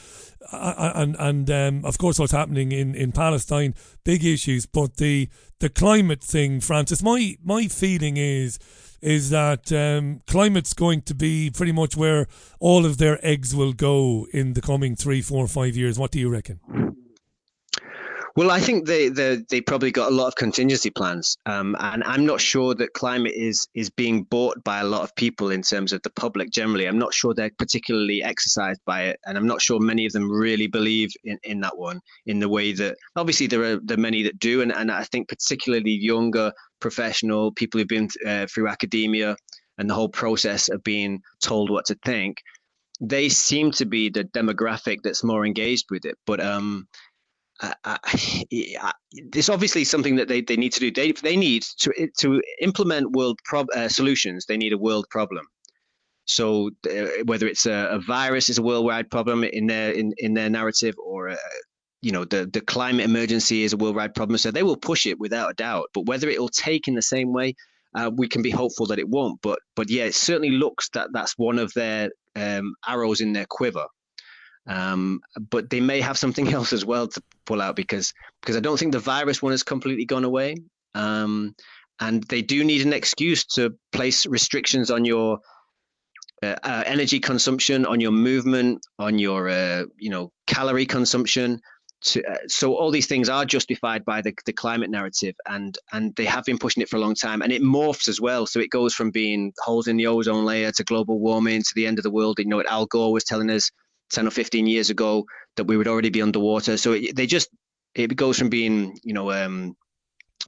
and and um, of course what's happening in, in Palestine, big issues. But the the climate thing, Francis, my my feeling is is that um, climate's going to be pretty much where all of their eggs will go in the coming three, four, five years. What do you reckon? Well, I think they they they probably got a lot of contingency plans, um, and I'm not sure that climate is is being bought by a lot of people in terms of the public generally. I'm not sure they're particularly exercised by it, and I'm not sure many of them really believe in, in that one in the way that obviously there are there many that do, and, and I think particularly younger professional people who've been uh, through academia and the whole process of being told what to think, they seem to be the demographic that's more engaged with it. But um, uh, uh, it's obviously something that they, they need to do. They, they need to to implement world uh, solutions. They need a world problem. So uh, whether it's a, a, virus is a worldwide problem in their in, in their narrative, or uh, you know the the climate emergency is a worldwide problem. So they will push it without a doubt. But whether it will take in the same way, uh, we can be hopeful that it won't. But but yeah, it certainly looks that that's one of their um, arrows in their quiver. Um, but they may have something else as well to pull out because because I don't think the virus one has completely gone away. Um, and they do need an excuse to place restrictions on your uh, uh, energy consumption, on your movement, on your uh, you know calorie consumption. To, uh, so all these things are justified by the, the climate narrative, and and they have been pushing it for a long time, and it morphs as well. So it goes from being holes in the ozone layer to global warming to the end of the world. You know, what Al Gore was telling us 10 or 15 years ago that we would already be underwater. So it, they just, it goes from being, you know, um,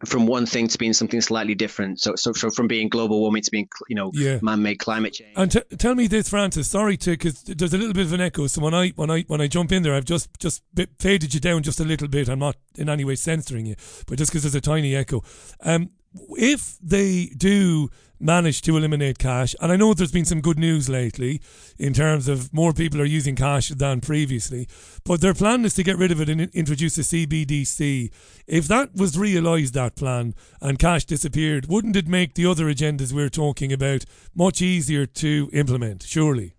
from one thing to being something slightly different. So, so, so from being global warming to being, you know, yeah. man-made climate change. And t- tell me this, Francis. Sorry to, because there's a little bit of an echo. So when I when I when I jump in there, I've just just faded you down just a little bit. I'm not in any way censoring you, but just because there's a tiny echo. Um, if they do manage to eliminate cash. And I know there's been some good news lately in terms of more people are using cash than previously, but their plan is to get rid of it and introduce a CBDC. If that was realised, that plan, and cash disappeared, wouldn't it make the other agendas we're talking about much easier to implement, surely?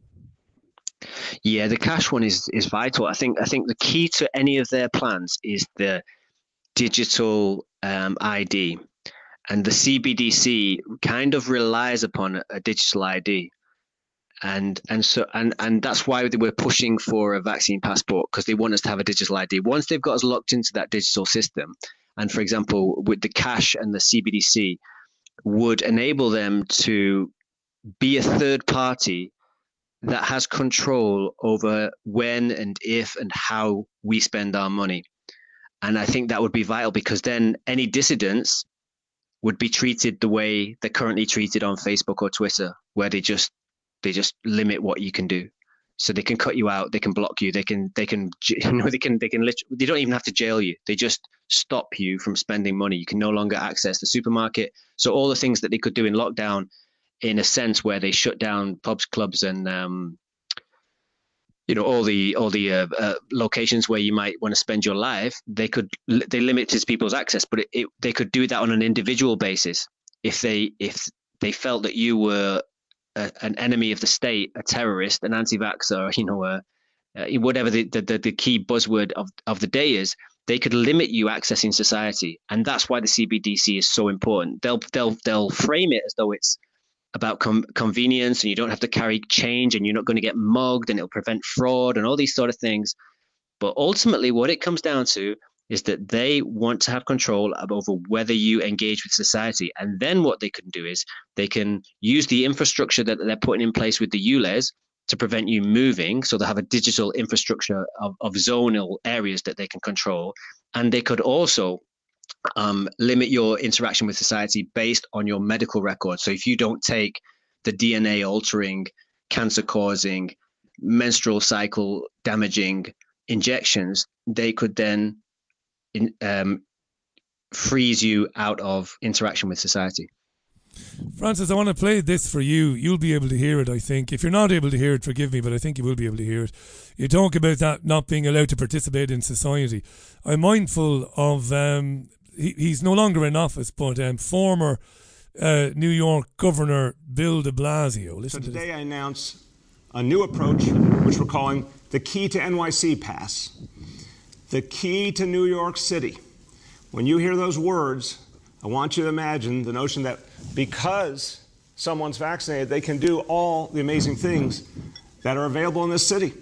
Yeah, the cash one is is vital. I think I think the key to any of their plans is the digital um, ID and the CBDC kind of relies upon a digital ID, and and so and and that's why we're pushing for a vaccine passport because they want us to have a digital ID. Once they've got us locked into that digital system, and for example, with the cash and the CBDC, would enable them to be a third party that has control over when and if and how we spend our money. And I think that would be vital because then any dissidents would be treated the way they're currently treated on Facebook or Twitter, where they just they just limit what you can do. So they can cut you out, they can block you, they can they can you know they can they can literally, they don't even have to jail you. They just stop you from spending money. You can no longer access the supermarket. So all the things that they could do in lockdown, in a sense, where they shut down pubs, clubs, and um, you know all the all the uh, uh, locations where you might want to spend your life they could they limited people's access but it, it, they could do that on an individual basis. If they if they felt that you were a, an enemy of the state a terrorist an anti-vaxxer you know uh, uh, whatever the, the, the key buzzword of, of the day is they could limit you accessing society. And that's why the cbdc is so important. They'll they'll they'll frame it as though it's about com- convenience and you don't have to carry change and you're not going to get mugged and it'll prevent fraud and all these sort of things. But ultimately, what it comes down to is that they want to have control over whether you engage with society. And then what they can do is they can use the infrastructure that they're putting in place with the ULEZ to prevent you moving. So they have a digital infrastructure of, of zonal areas that they can control. And they could also um, limit your interaction with society based on your medical record. So if you don't take the DNA altering, cancer causing, menstrual cycle damaging injections, they could then in, um, freeze you out of interaction with society. Francis, I want to play this for you. You'll be able to hear it, I think. If you're not able to hear it, forgive me, but I think you will be able to hear it. You talk about that not being allowed to participate in society. I'm mindful of um, he, he's no longer in office, but um, former uh, New York Governor Bill de Blasio. Listen so today to I announce a new approach, which we're calling the Key to NYC Pass. The key to New York City. When you hear those words, I want you to imagine the notion that because someone's vaccinated, they can do all the amazing things that are available in this city.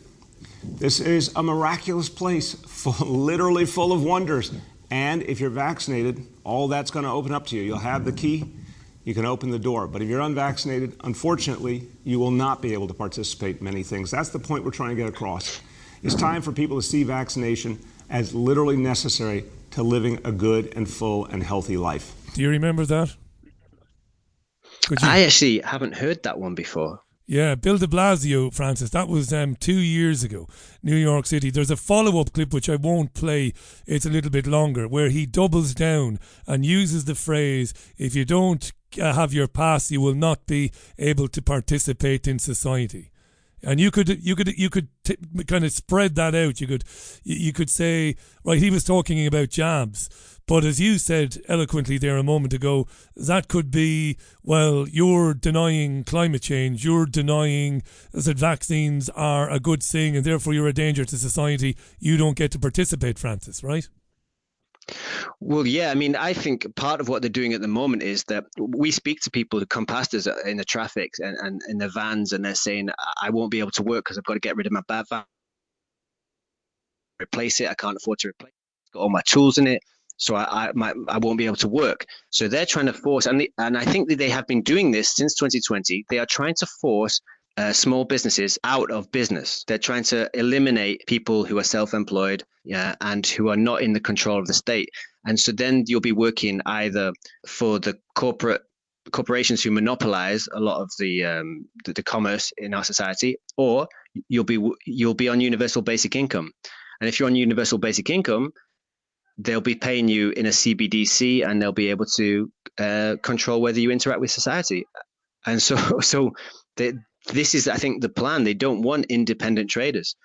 This is a miraculous place, full, literally full of wonders And if you're vaccinated, all that's going to open up to you. You'll have the key, you can open the door. But if you're unvaccinated, unfortunately, you will not be able to participate in many things. That's the point we're trying to get across. It's time for people to see vaccination as literally necessary to living a good and full and healthy life. Do you remember that? I actually haven't heard that one before. Yeah, Bill de Blasio, Francis. That was um, two years ago, New York City. There's a follow up clip which I won't play. It's a little bit longer, where he doubles down and uses the phrase, if you don't uh, have your pass, you will not be able to participate in society. And you could you could you could t- kind of spread that out. You could you could say right. He was talking about jabs, but as you said eloquently there a moment ago, that could be well, you're denying climate change. You're denying that vaccines are a good thing, and therefore you're a danger to society. You don't get to participate, Francis. Right? Well, yeah. I mean, I think part of what they're doing at the moment is that we speak to people who come past us in the traffic and, and in the vans, and they're saying, "I won't be able to work because I've got to get rid of my bad van, replace it. I can't afford to replace. It. It's got all my tools in it." So I, I, my, I won't be able to work. So they're trying to force, and they, and I think that they have been doing this since 2020. They are trying to force uh, small businesses out of business. They're trying to eliminate people who are self-employed yeah, and who are not in the control of the state. And so then you'll be working either for the corporate corporations who monopolize a lot of the, um, the, the commerce in our society, or you'll be you'll be on universal basic income. And if you're on universal basic income, they'll be paying you in a CBDC, and they'll be able to uh, control whether you interact with society. And so, so they, this is, I think, the plan. They don't want independent traders,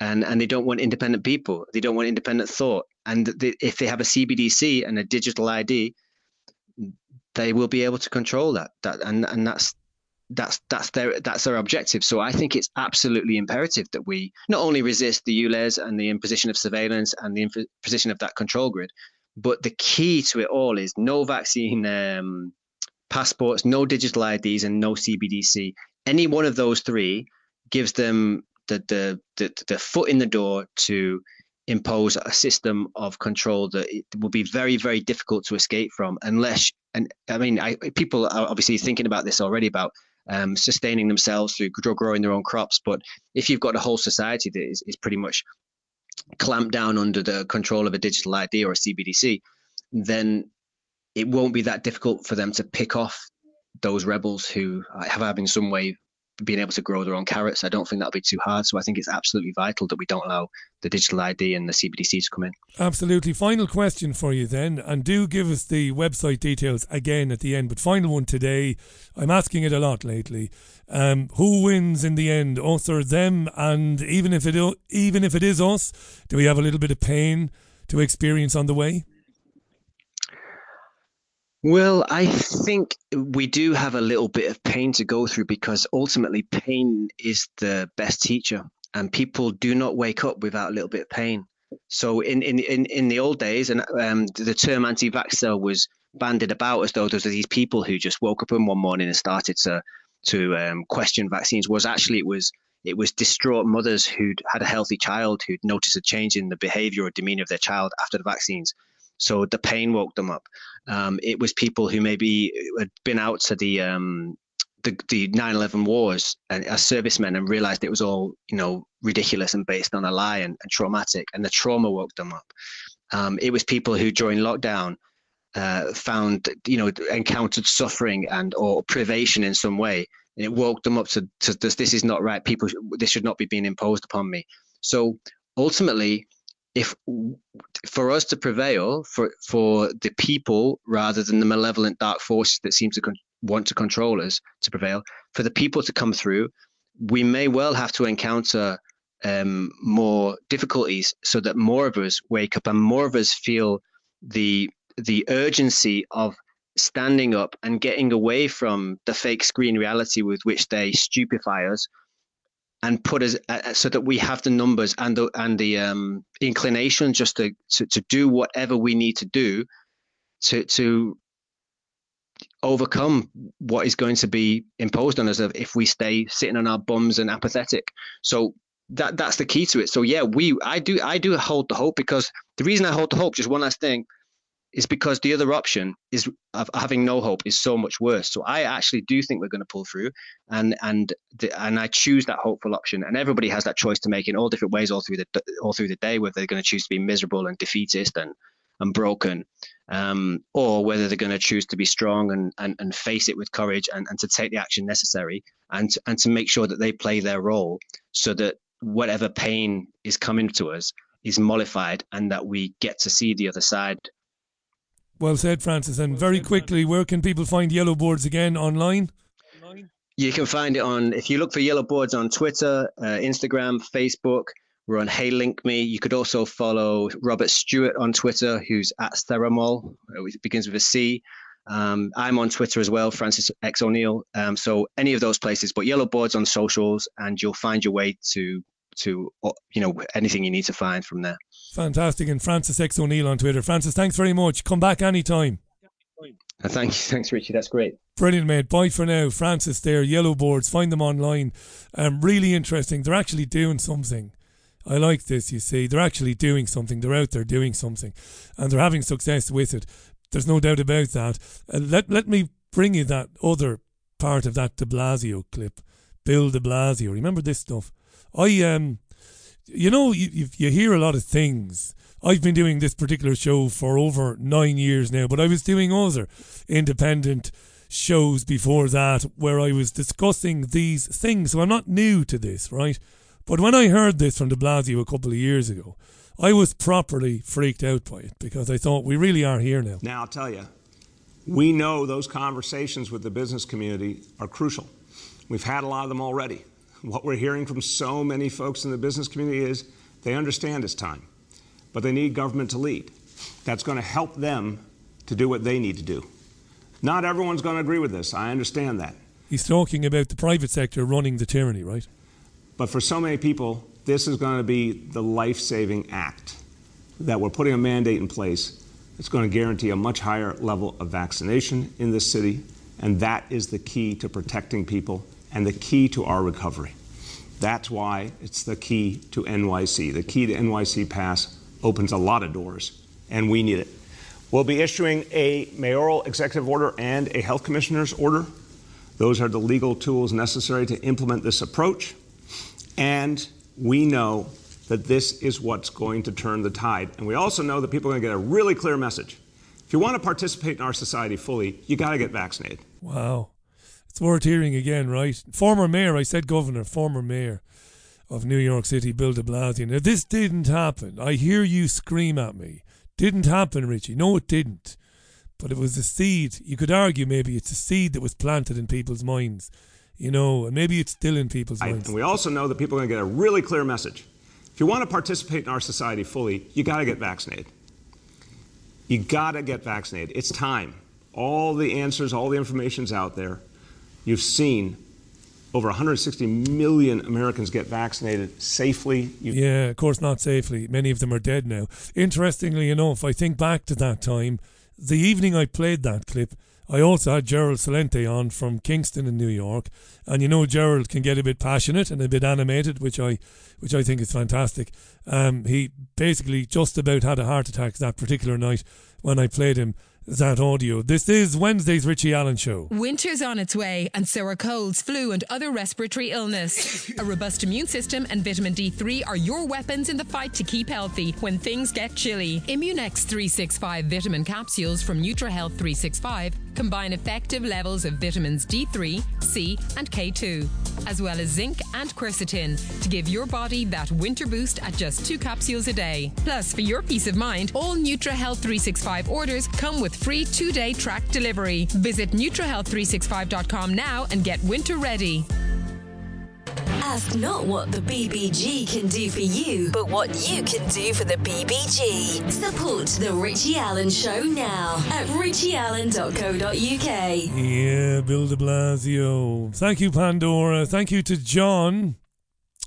and and they don't want independent people. They don't want independent thought. And they, if they have a CBDC and a digital ID, they will be able to control that. That and and that's that's that's their that's their objective. So I think it's absolutely imperative that we not only resist the ULEZ and the imposition of surveillance and the imposition of that control grid, but the key to it all is no vaccine um, passports, no digital IDs, and no CBDC any one of those three gives them the, the, the, the foot in the door to impose a system of control that will be very very difficult to escape from unless and i mean I, people are obviously thinking about this already about um, sustaining themselves through growing their own crops. But if you've got a whole society that is, is pretty much clamped down under the control of a digital id or a cbdc then it won't be that difficult for them to pick off those rebels who have having some way being able to grow their own carrots. I don't think that'll be too hard. So I think it's absolutely vital that we don't allow the digital ID and the CBDC to come in. Absolutely. Final question for you then, and do give us the website details again at the end. But final one today. I'm asking it a lot lately. Um, who wins in the end, us or them? And even if it even if it is us, do we have a little bit of pain to experience on the way? Well, I think we do have a little bit of pain to go through because ultimately pain is the best teacher, and people do not wake up without a little bit of pain. So in in in, in the old days, and um, the term anti-vaxxer was banded about as though those are these people who just woke up in one morning and started to to um, question vaccines. Was actually it was it was distraught mothers who'd had a healthy child who'd noticed a change in the behavior or demeanor of their child after the vaccines. So the pain woke them up. Um, it was people who maybe had been out to the um, the, the 9/11 wars and as servicemen and realized it was all you know ridiculous and based on a lie and, and traumatic, and the trauma woke them up. Um, it was people who during lockdown uh, found you know encountered suffering and or privation in some way, and it woke them up to, to this. This is not right. People, this should not be being imposed upon me. So ultimately, if for us to prevail for for the people rather than the malevolent dark forces that seem to con- want to control us to prevail for the people to come through we may well have to encounter um, more difficulties so that more of us wake up and more of us feel the the urgency of standing up and getting away from the fake screen reality with which they stupefy us and put us uh, so that we have the numbers and the and the um, inclination just to, to to do whatever we need to do to to overcome what is going to be imposed on us if we stay sitting on our bums and apathetic. So that that's the key to it. So yeah, we I do I do hold the hope because the reason I hold the hope, just one last thing, is because the other option is having no hope is so much worse. So I actually do think we're going to pull through, and and the, and I choose that hopeful option. And everybody has that choice to make in all different ways all through the all through the day, whether they're going to choose to be miserable and defeatist and and broken, um, or whether they're going to choose to be strong and, and, and face it with courage and, and to take the action necessary and and to make sure that they play their role so that whatever pain is coming to us is mollified and that we get to see the other side well said, Francis. And very quickly, where can people find Yellow Boards again online? You can find it on, if you look for Yellow Boards on Twitter, uh, Instagram, Facebook. We're on Hey Link Me. You could also follow Robert Stewart on Twitter, who's at Theramol. It begins with a C. Um, I'm on Twitter as well, Francis X O'Neill. Um, so any of those places, but Yellow Boards on socials, and you'll find your way to to uh, you know anything you need to find from there. Fantastic. And Francis X O'Neill on Twitter. Francis, thanks very much. Come back anytime. Uh, thank you. Thanks, Richie. That's great. Brilliant, mate. Bye for now. Francis there, Yellow Boards. Find them online. Um, really interesting. They're actually doing something. I like this, you see. They're actually doing something. They're out there doing something. And they're having success with it. There's no doubt about that. Uh, let, let me bring you that other part of that de Blasio clip. Bill de Blasio. Remember this stuff? I um you know, you, you hear a lot of things. I've been doing this particular show for over nine years now, but I was doing other independent shows before that where I was discussing these things. So I'm not new to this, right? But when I heard this from de Blasio a couple of years ago, I was properly freaked out by it because I thought we really are here now. Now, I'll tell you, we know those conversations with the business community are crucial. We've had a lot of them already. What we're hearing from so many folks in the business community is they understand it's time, but they need government to lead. That's going to help them to do what they need to do. Not everyone's going to agree with this. I understand that. He's talking about the private sector running the tyranny, right? But for so many people, this is going to be the life saving act that we're putting a mandate in place that's going to guarantee a much higher level of vaccination in this city. And that is the key to protecting people and the key to our recovery. That's why it's the key to NYC. The key to NYC Pass opens a lot of doors, and we need it. We'll be issuing a mayoral executive order and a health commissioner's order. Those are the legal tools necessary to implement this approach. And we know that this is what's going to turn the tide. And we also know that people are going to get a really clear message. If you want to participate in our society fully, you got to get vaccinated. Wow. It's worth hearing again, right? Former mayor, I said governor, former mayor of New York City, Bill de Blasio. Now, this didn't happen. I hear you scream at me. Didn't happen, Richie. No, it didn't. But it was a seed. You could argue maybe it's a seed that was planted in people's minds, you know, and maybe it's still in people's minds. And we also know that people are going to get a really clear message. If you want to participate in our society fully, you got to get vaccinated. You got to get vaccinated. It's time. All the answers, all the information's out there. You've seen over 160 million Americans get vaccinated safely. You yeah, of course, not safely. Many of them are dead now. Interestingly enough, I think back to that time, the evening I played that clip, I also had Gerald Celente on from Kingston in New York, and you know Gerald can get a bit passionate and a bit animated, which I, which I think is fantastic. Um, he basically just about had a heart attack that particular night when I played him that audio. This is Wednesday's Richie Allen Show. Winter's on its way, and so are colds, flu, and other respiratory illness. a robust immune system and vitamin D3 are your weapons in the fight to keep healthy when things get chilly. Immunex 365 vitamin capsules from NutraHealth 365 combine effective levels of vitamins D3, C, and K2, as well as zinc and quercetin to give your body that winter boost at just two capsules a day. Plus, for your peace of mind, all NutraHealth 365 orders come with free two-day track delivery. Visit NutraHealth365.com now and get winter ready. Ask not what the BBC can do for you, but what you can do for the BBC. Support The Richie Allen Show now at richieallen.co.uk. Yeah, Bill de Blasio. Thank you, Pandora. Thank you to John,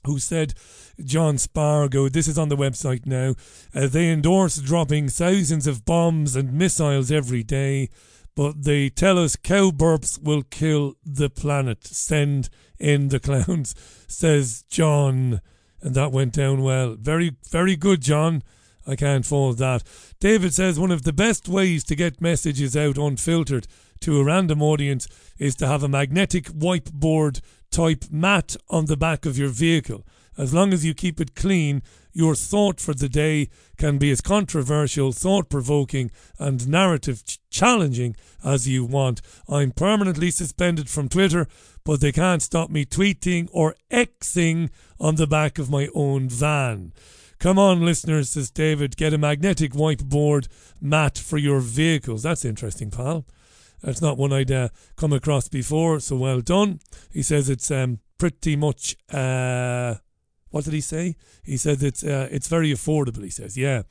who said, John Spargo. This is on the website now. Uh, they endorse dropping thousands of bombs and missiles every day, but they tell us cow burps will kill the planet. Send in the clowns, says John. and that went down well. Very, very good, John. I can't fault that. David says one of the best ways to get messages out unfiltered to a random audience is to have a magnetic whiteboard type mat on the back of your vehicle. As long as you keep it clean, your thought for the day can be as controversial, thought provoking, and narrative ch- challenging as you want. I'm permanently suspended from Twitter, but they can't stop me tweeting or Xing on the back of my own van. Come on, listeners, says David, get a magnetic whiteboard mat for your vehicles. That's interesting, pal. That's not one I'd uh, come across before, so well done. He says it's um, pretty much. Uh, what did he say? He said it's uh, it's very affordable. He says, yeah.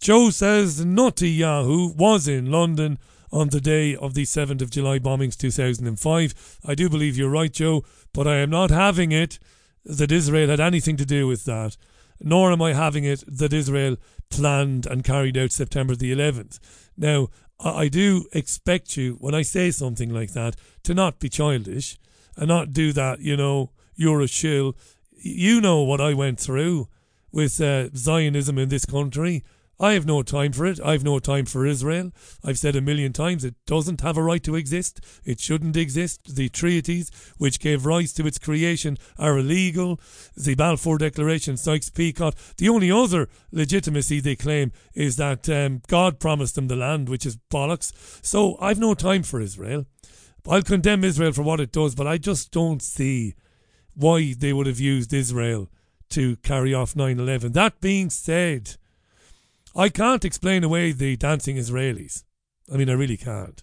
Joe says Nutty Yahoo was in London on the day of the 7th of July bombings 2005. I do believe you're right, Joe, but I am not having it that Israel had anything to do with that, nor am I having it that Israel planned and carried out September the 11th. Now, I do expect you, when I say something like that, to not be childish and not do that, you know, you're a shill. You know what I went through with uh, Zionism in this country. I have no time for it. I have no time for Israel. I've said a million times it doesn't have a right to exist. It shouldn't exist. The treaties which gave rise to its creation are illegal. The Balfour Declaration, Sykes-Picot. The only other legitimacy they claim is that um, God promised them the land, which is bollocks. So I've no time for Israel. I'll condemn Israel for what it does, but I just don't see why they would have used Israel to carry off 9 11. That being said, I can't explain away the dancing Israelis. I mean, I really can't.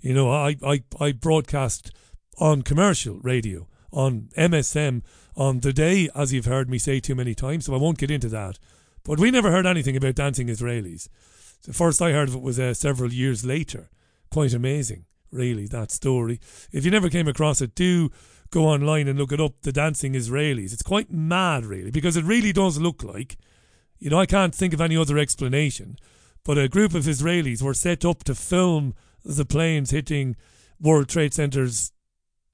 You know, I, I, I broadcast on commercial radio, on MSM, on the day, as you've heard me say too many times, so I won't get into that. But we never heard anything about dancing Israelis. The first I heard of it was uh, several years later. Quite amazing, really, that story. If you never came across it, do go online and look it up, the dancing Israelis. It's quite mad, really, because it really does look like you know, I can't think of any other explanation. But a group of Israelis were set up to film the planes hitting World Trade Centers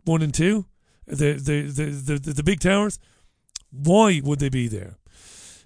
one and two, the the, the, the, the, the big towers. Why would they be there?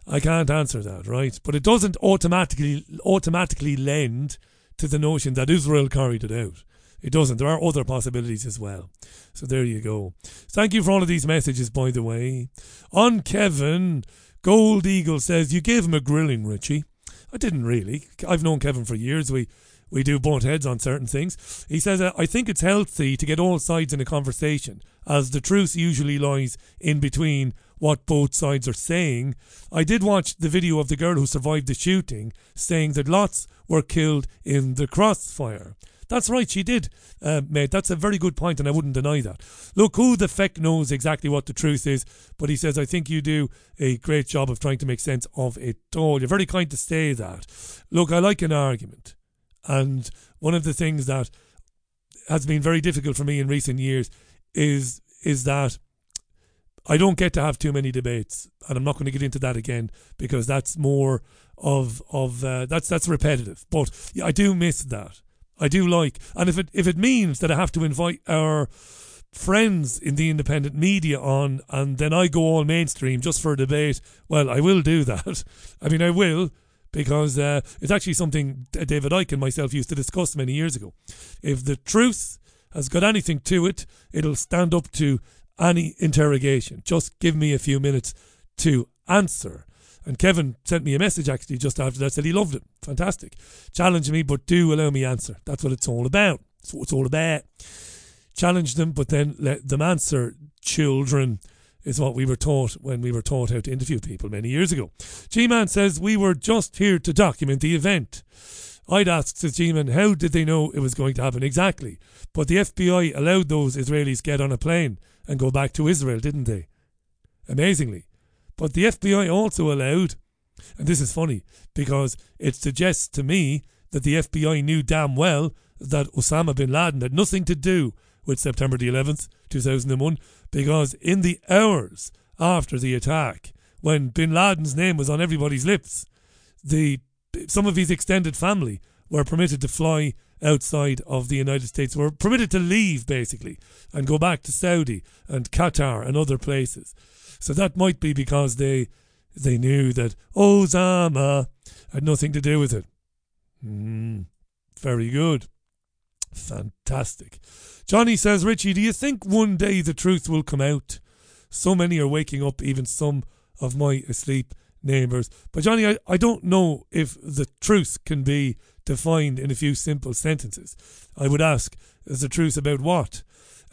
I can't answer that, right? But it doesn't automatically automatically lend to the notion that Israel carried it out. It doesn't. There are other possibilities as well. So there you go. Thank you for all of these messages, by the way. On Kevin, Gold Eagle says, You gave him a grilling, Richie. I didn't really. I've known Kevin for years. We we do butt heads on certain things. He says, uh, I think it's healthy to get all sides in a conversation, as the truth usually lies in between what both sides are saying. I did watch the video of the girl who survived the shooting saying that lots were killed in the crossfire. That's right, she did, uh, mate. That's a very good point, and I wouldn't deny that. Look, who the feck knows exactly what the truth is, but he says, I think you do a great job of trying to make sense of it all. You're very kind to say that. Look, I like an argument, and one of the things that has been very difficult for me in recent years is is that I don't get to have too many debates, and I'm not going to get into that again because that's more of of uh, that's that's repetitive. But yeah, I do miss that. I do like, and if it if it means that I have to invite our friends in the independent media on, and then I go all mainstream just for a debate, well, I will do that. I mean, I will because uh, it's actually something David Icke and myself used to discuss many years ago. If the truth has got anything to it, it'll stand up to any interrogation. Just give me a few minutes to answer. And Kevin sent me a message actually just after that, said he loved it. Fantastic. Challenge me, but do allow me answer. That's what it's all about. That's what it's all about. Challenge them, but then let them answer. Children is what we were taught when we were taught how to interview people many years ago. G Man says, We were just here to document the event. I'd ask, says G Man, how did they know it was going to happen exactly? But the FBI allowed those Israelis get on a plane and go back to Israel, didn't they? Amazingly. But the FBI also allowed, and this is funny because it suggests to me that the FBI knew damn well that Osama bin Laden had nothing to do with September the 11th, 2001, because in the hours after the attack, when bin Laden's name was on everybody's lips, the some of his extended family were permitted to fly outside of the United States, were permitted to leave basically and go back to Saudi and Qatar and other places. So that might be because they they knew that Osama had nothing to do with it. Mm, very good. Fantastic. Johnny says, Richie, do you think one day the truth will come out? So many are waking up, even some of my asleep neighbours. But Johnny, I, I don't know if the truth can be defined in a few simple sentences. I would ask, is the truth about what?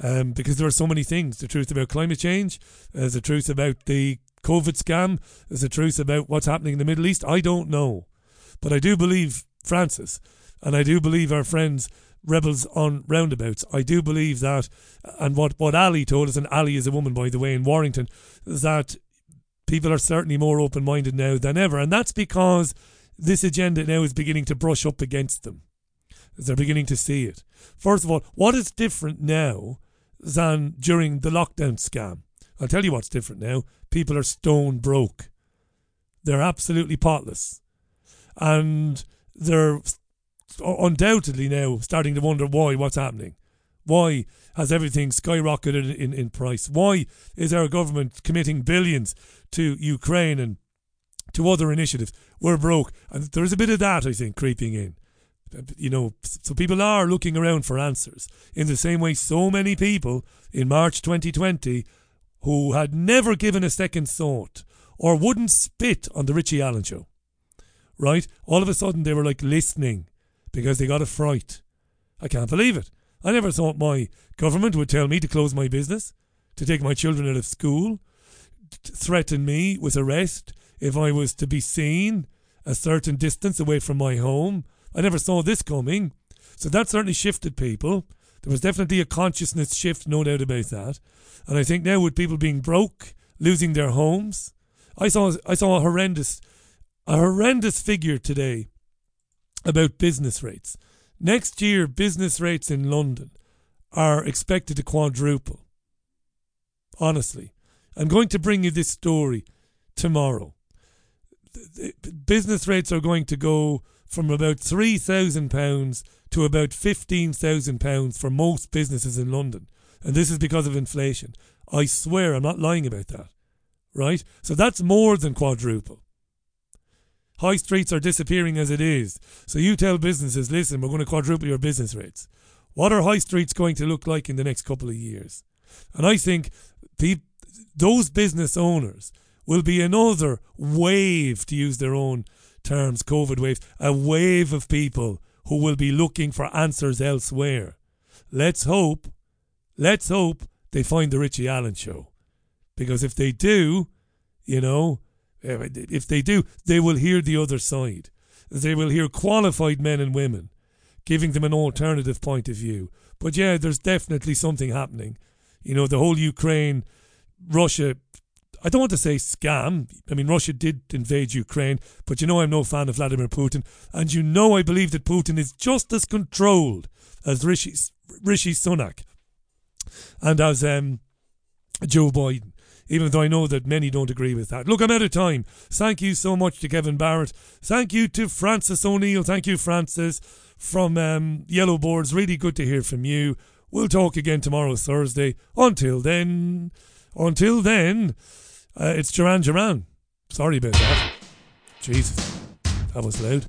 Um, because there are so many things. The truth about climate change, there's the truth about the COVID scam, there's the truth about what's happening in the Middle East. I don't know. But I do believe Francis, and I do believe our friends rebels on roundabouts. I do believe that, and what, what Ali told us, and Ali is a woman, by the way, in Warrington, that people are certainly more open minded now than ever. And that's because this agenda now is beginning to brush up against them. They're beginning to see it. First of all, what is different now than during the lockdown scam? I'll tell you what's different now. People are stone broke. They're absolutely potless. And they're undoubtedly now starting to wonder why, what's happening. Why has everything skyrocketed in, in price? Why is our government committing billions to Ukraine and to other initiatives? We're broke. And there's a bit of that, I think, creeping in. You know, so people are looking around for answers. In the same way, so many people in March 2020 who had never given a second thought or wouldn't spit on the Richie Allen show, right? All of a sudden they were like listening because they got a fright. I can't believe it. I never thought my government would tell me to close my business, to take my children out of school, threaten me with arrest if I was to be seen a certain distance away from my home. I never saw this coming. So that certainly shifted people. There was definitely a consciousness shift, no doubt about that. And I think now with people being broke, losing their homes, I saw I saw a horrendous a horrendous figure today about business rates. Next year, business rates in London are expected to quadruple. Honestly, I'm going to bring you this story tomorrow. Business rates are going to go from about £3,000 to about £15,000 for most businesses in London. And this is because of inflation. I swear I'm not lying about that. Right? So that's more than quadruple. High streets are disappearing as it is. So you tell businesses, listen, we're going to quadruple your business rates. What are high streets going to look like in the next couple of years? And I think pe- those business owners will be another wave, to use their own terms, COVID waves, a wave of people who will be looking for answers elsewhere. Let's hope, let's hope they find the Richie Allen show. Because if they do, you know, if they do, they will hear the other side. They will hear qualified men and women giving them an alternative point of view. But yeah, there's definitely something happening. You know, the whole Ukraine, Russia, I don't want to say scam. I mean, Russia did invade Ukraine, but you know, I'm no fan of Vladimir Putin. And you know, I believe that Putin is just as controlled as Rishi, Rishi Sunak and as um, Joe Biden even though I know that many don't agree with that. Look, I'm out of time. Thank you so much to Kevin Barrett. Thank you to Francis O'Neill. Thank you, Francis, from um, Yellow Boards. Really good to hear from you. We'll talk again tomorrow, Thursday. Until then, until then, uh, it's Duran Duran. Sorry about that. Jesus, that was loud.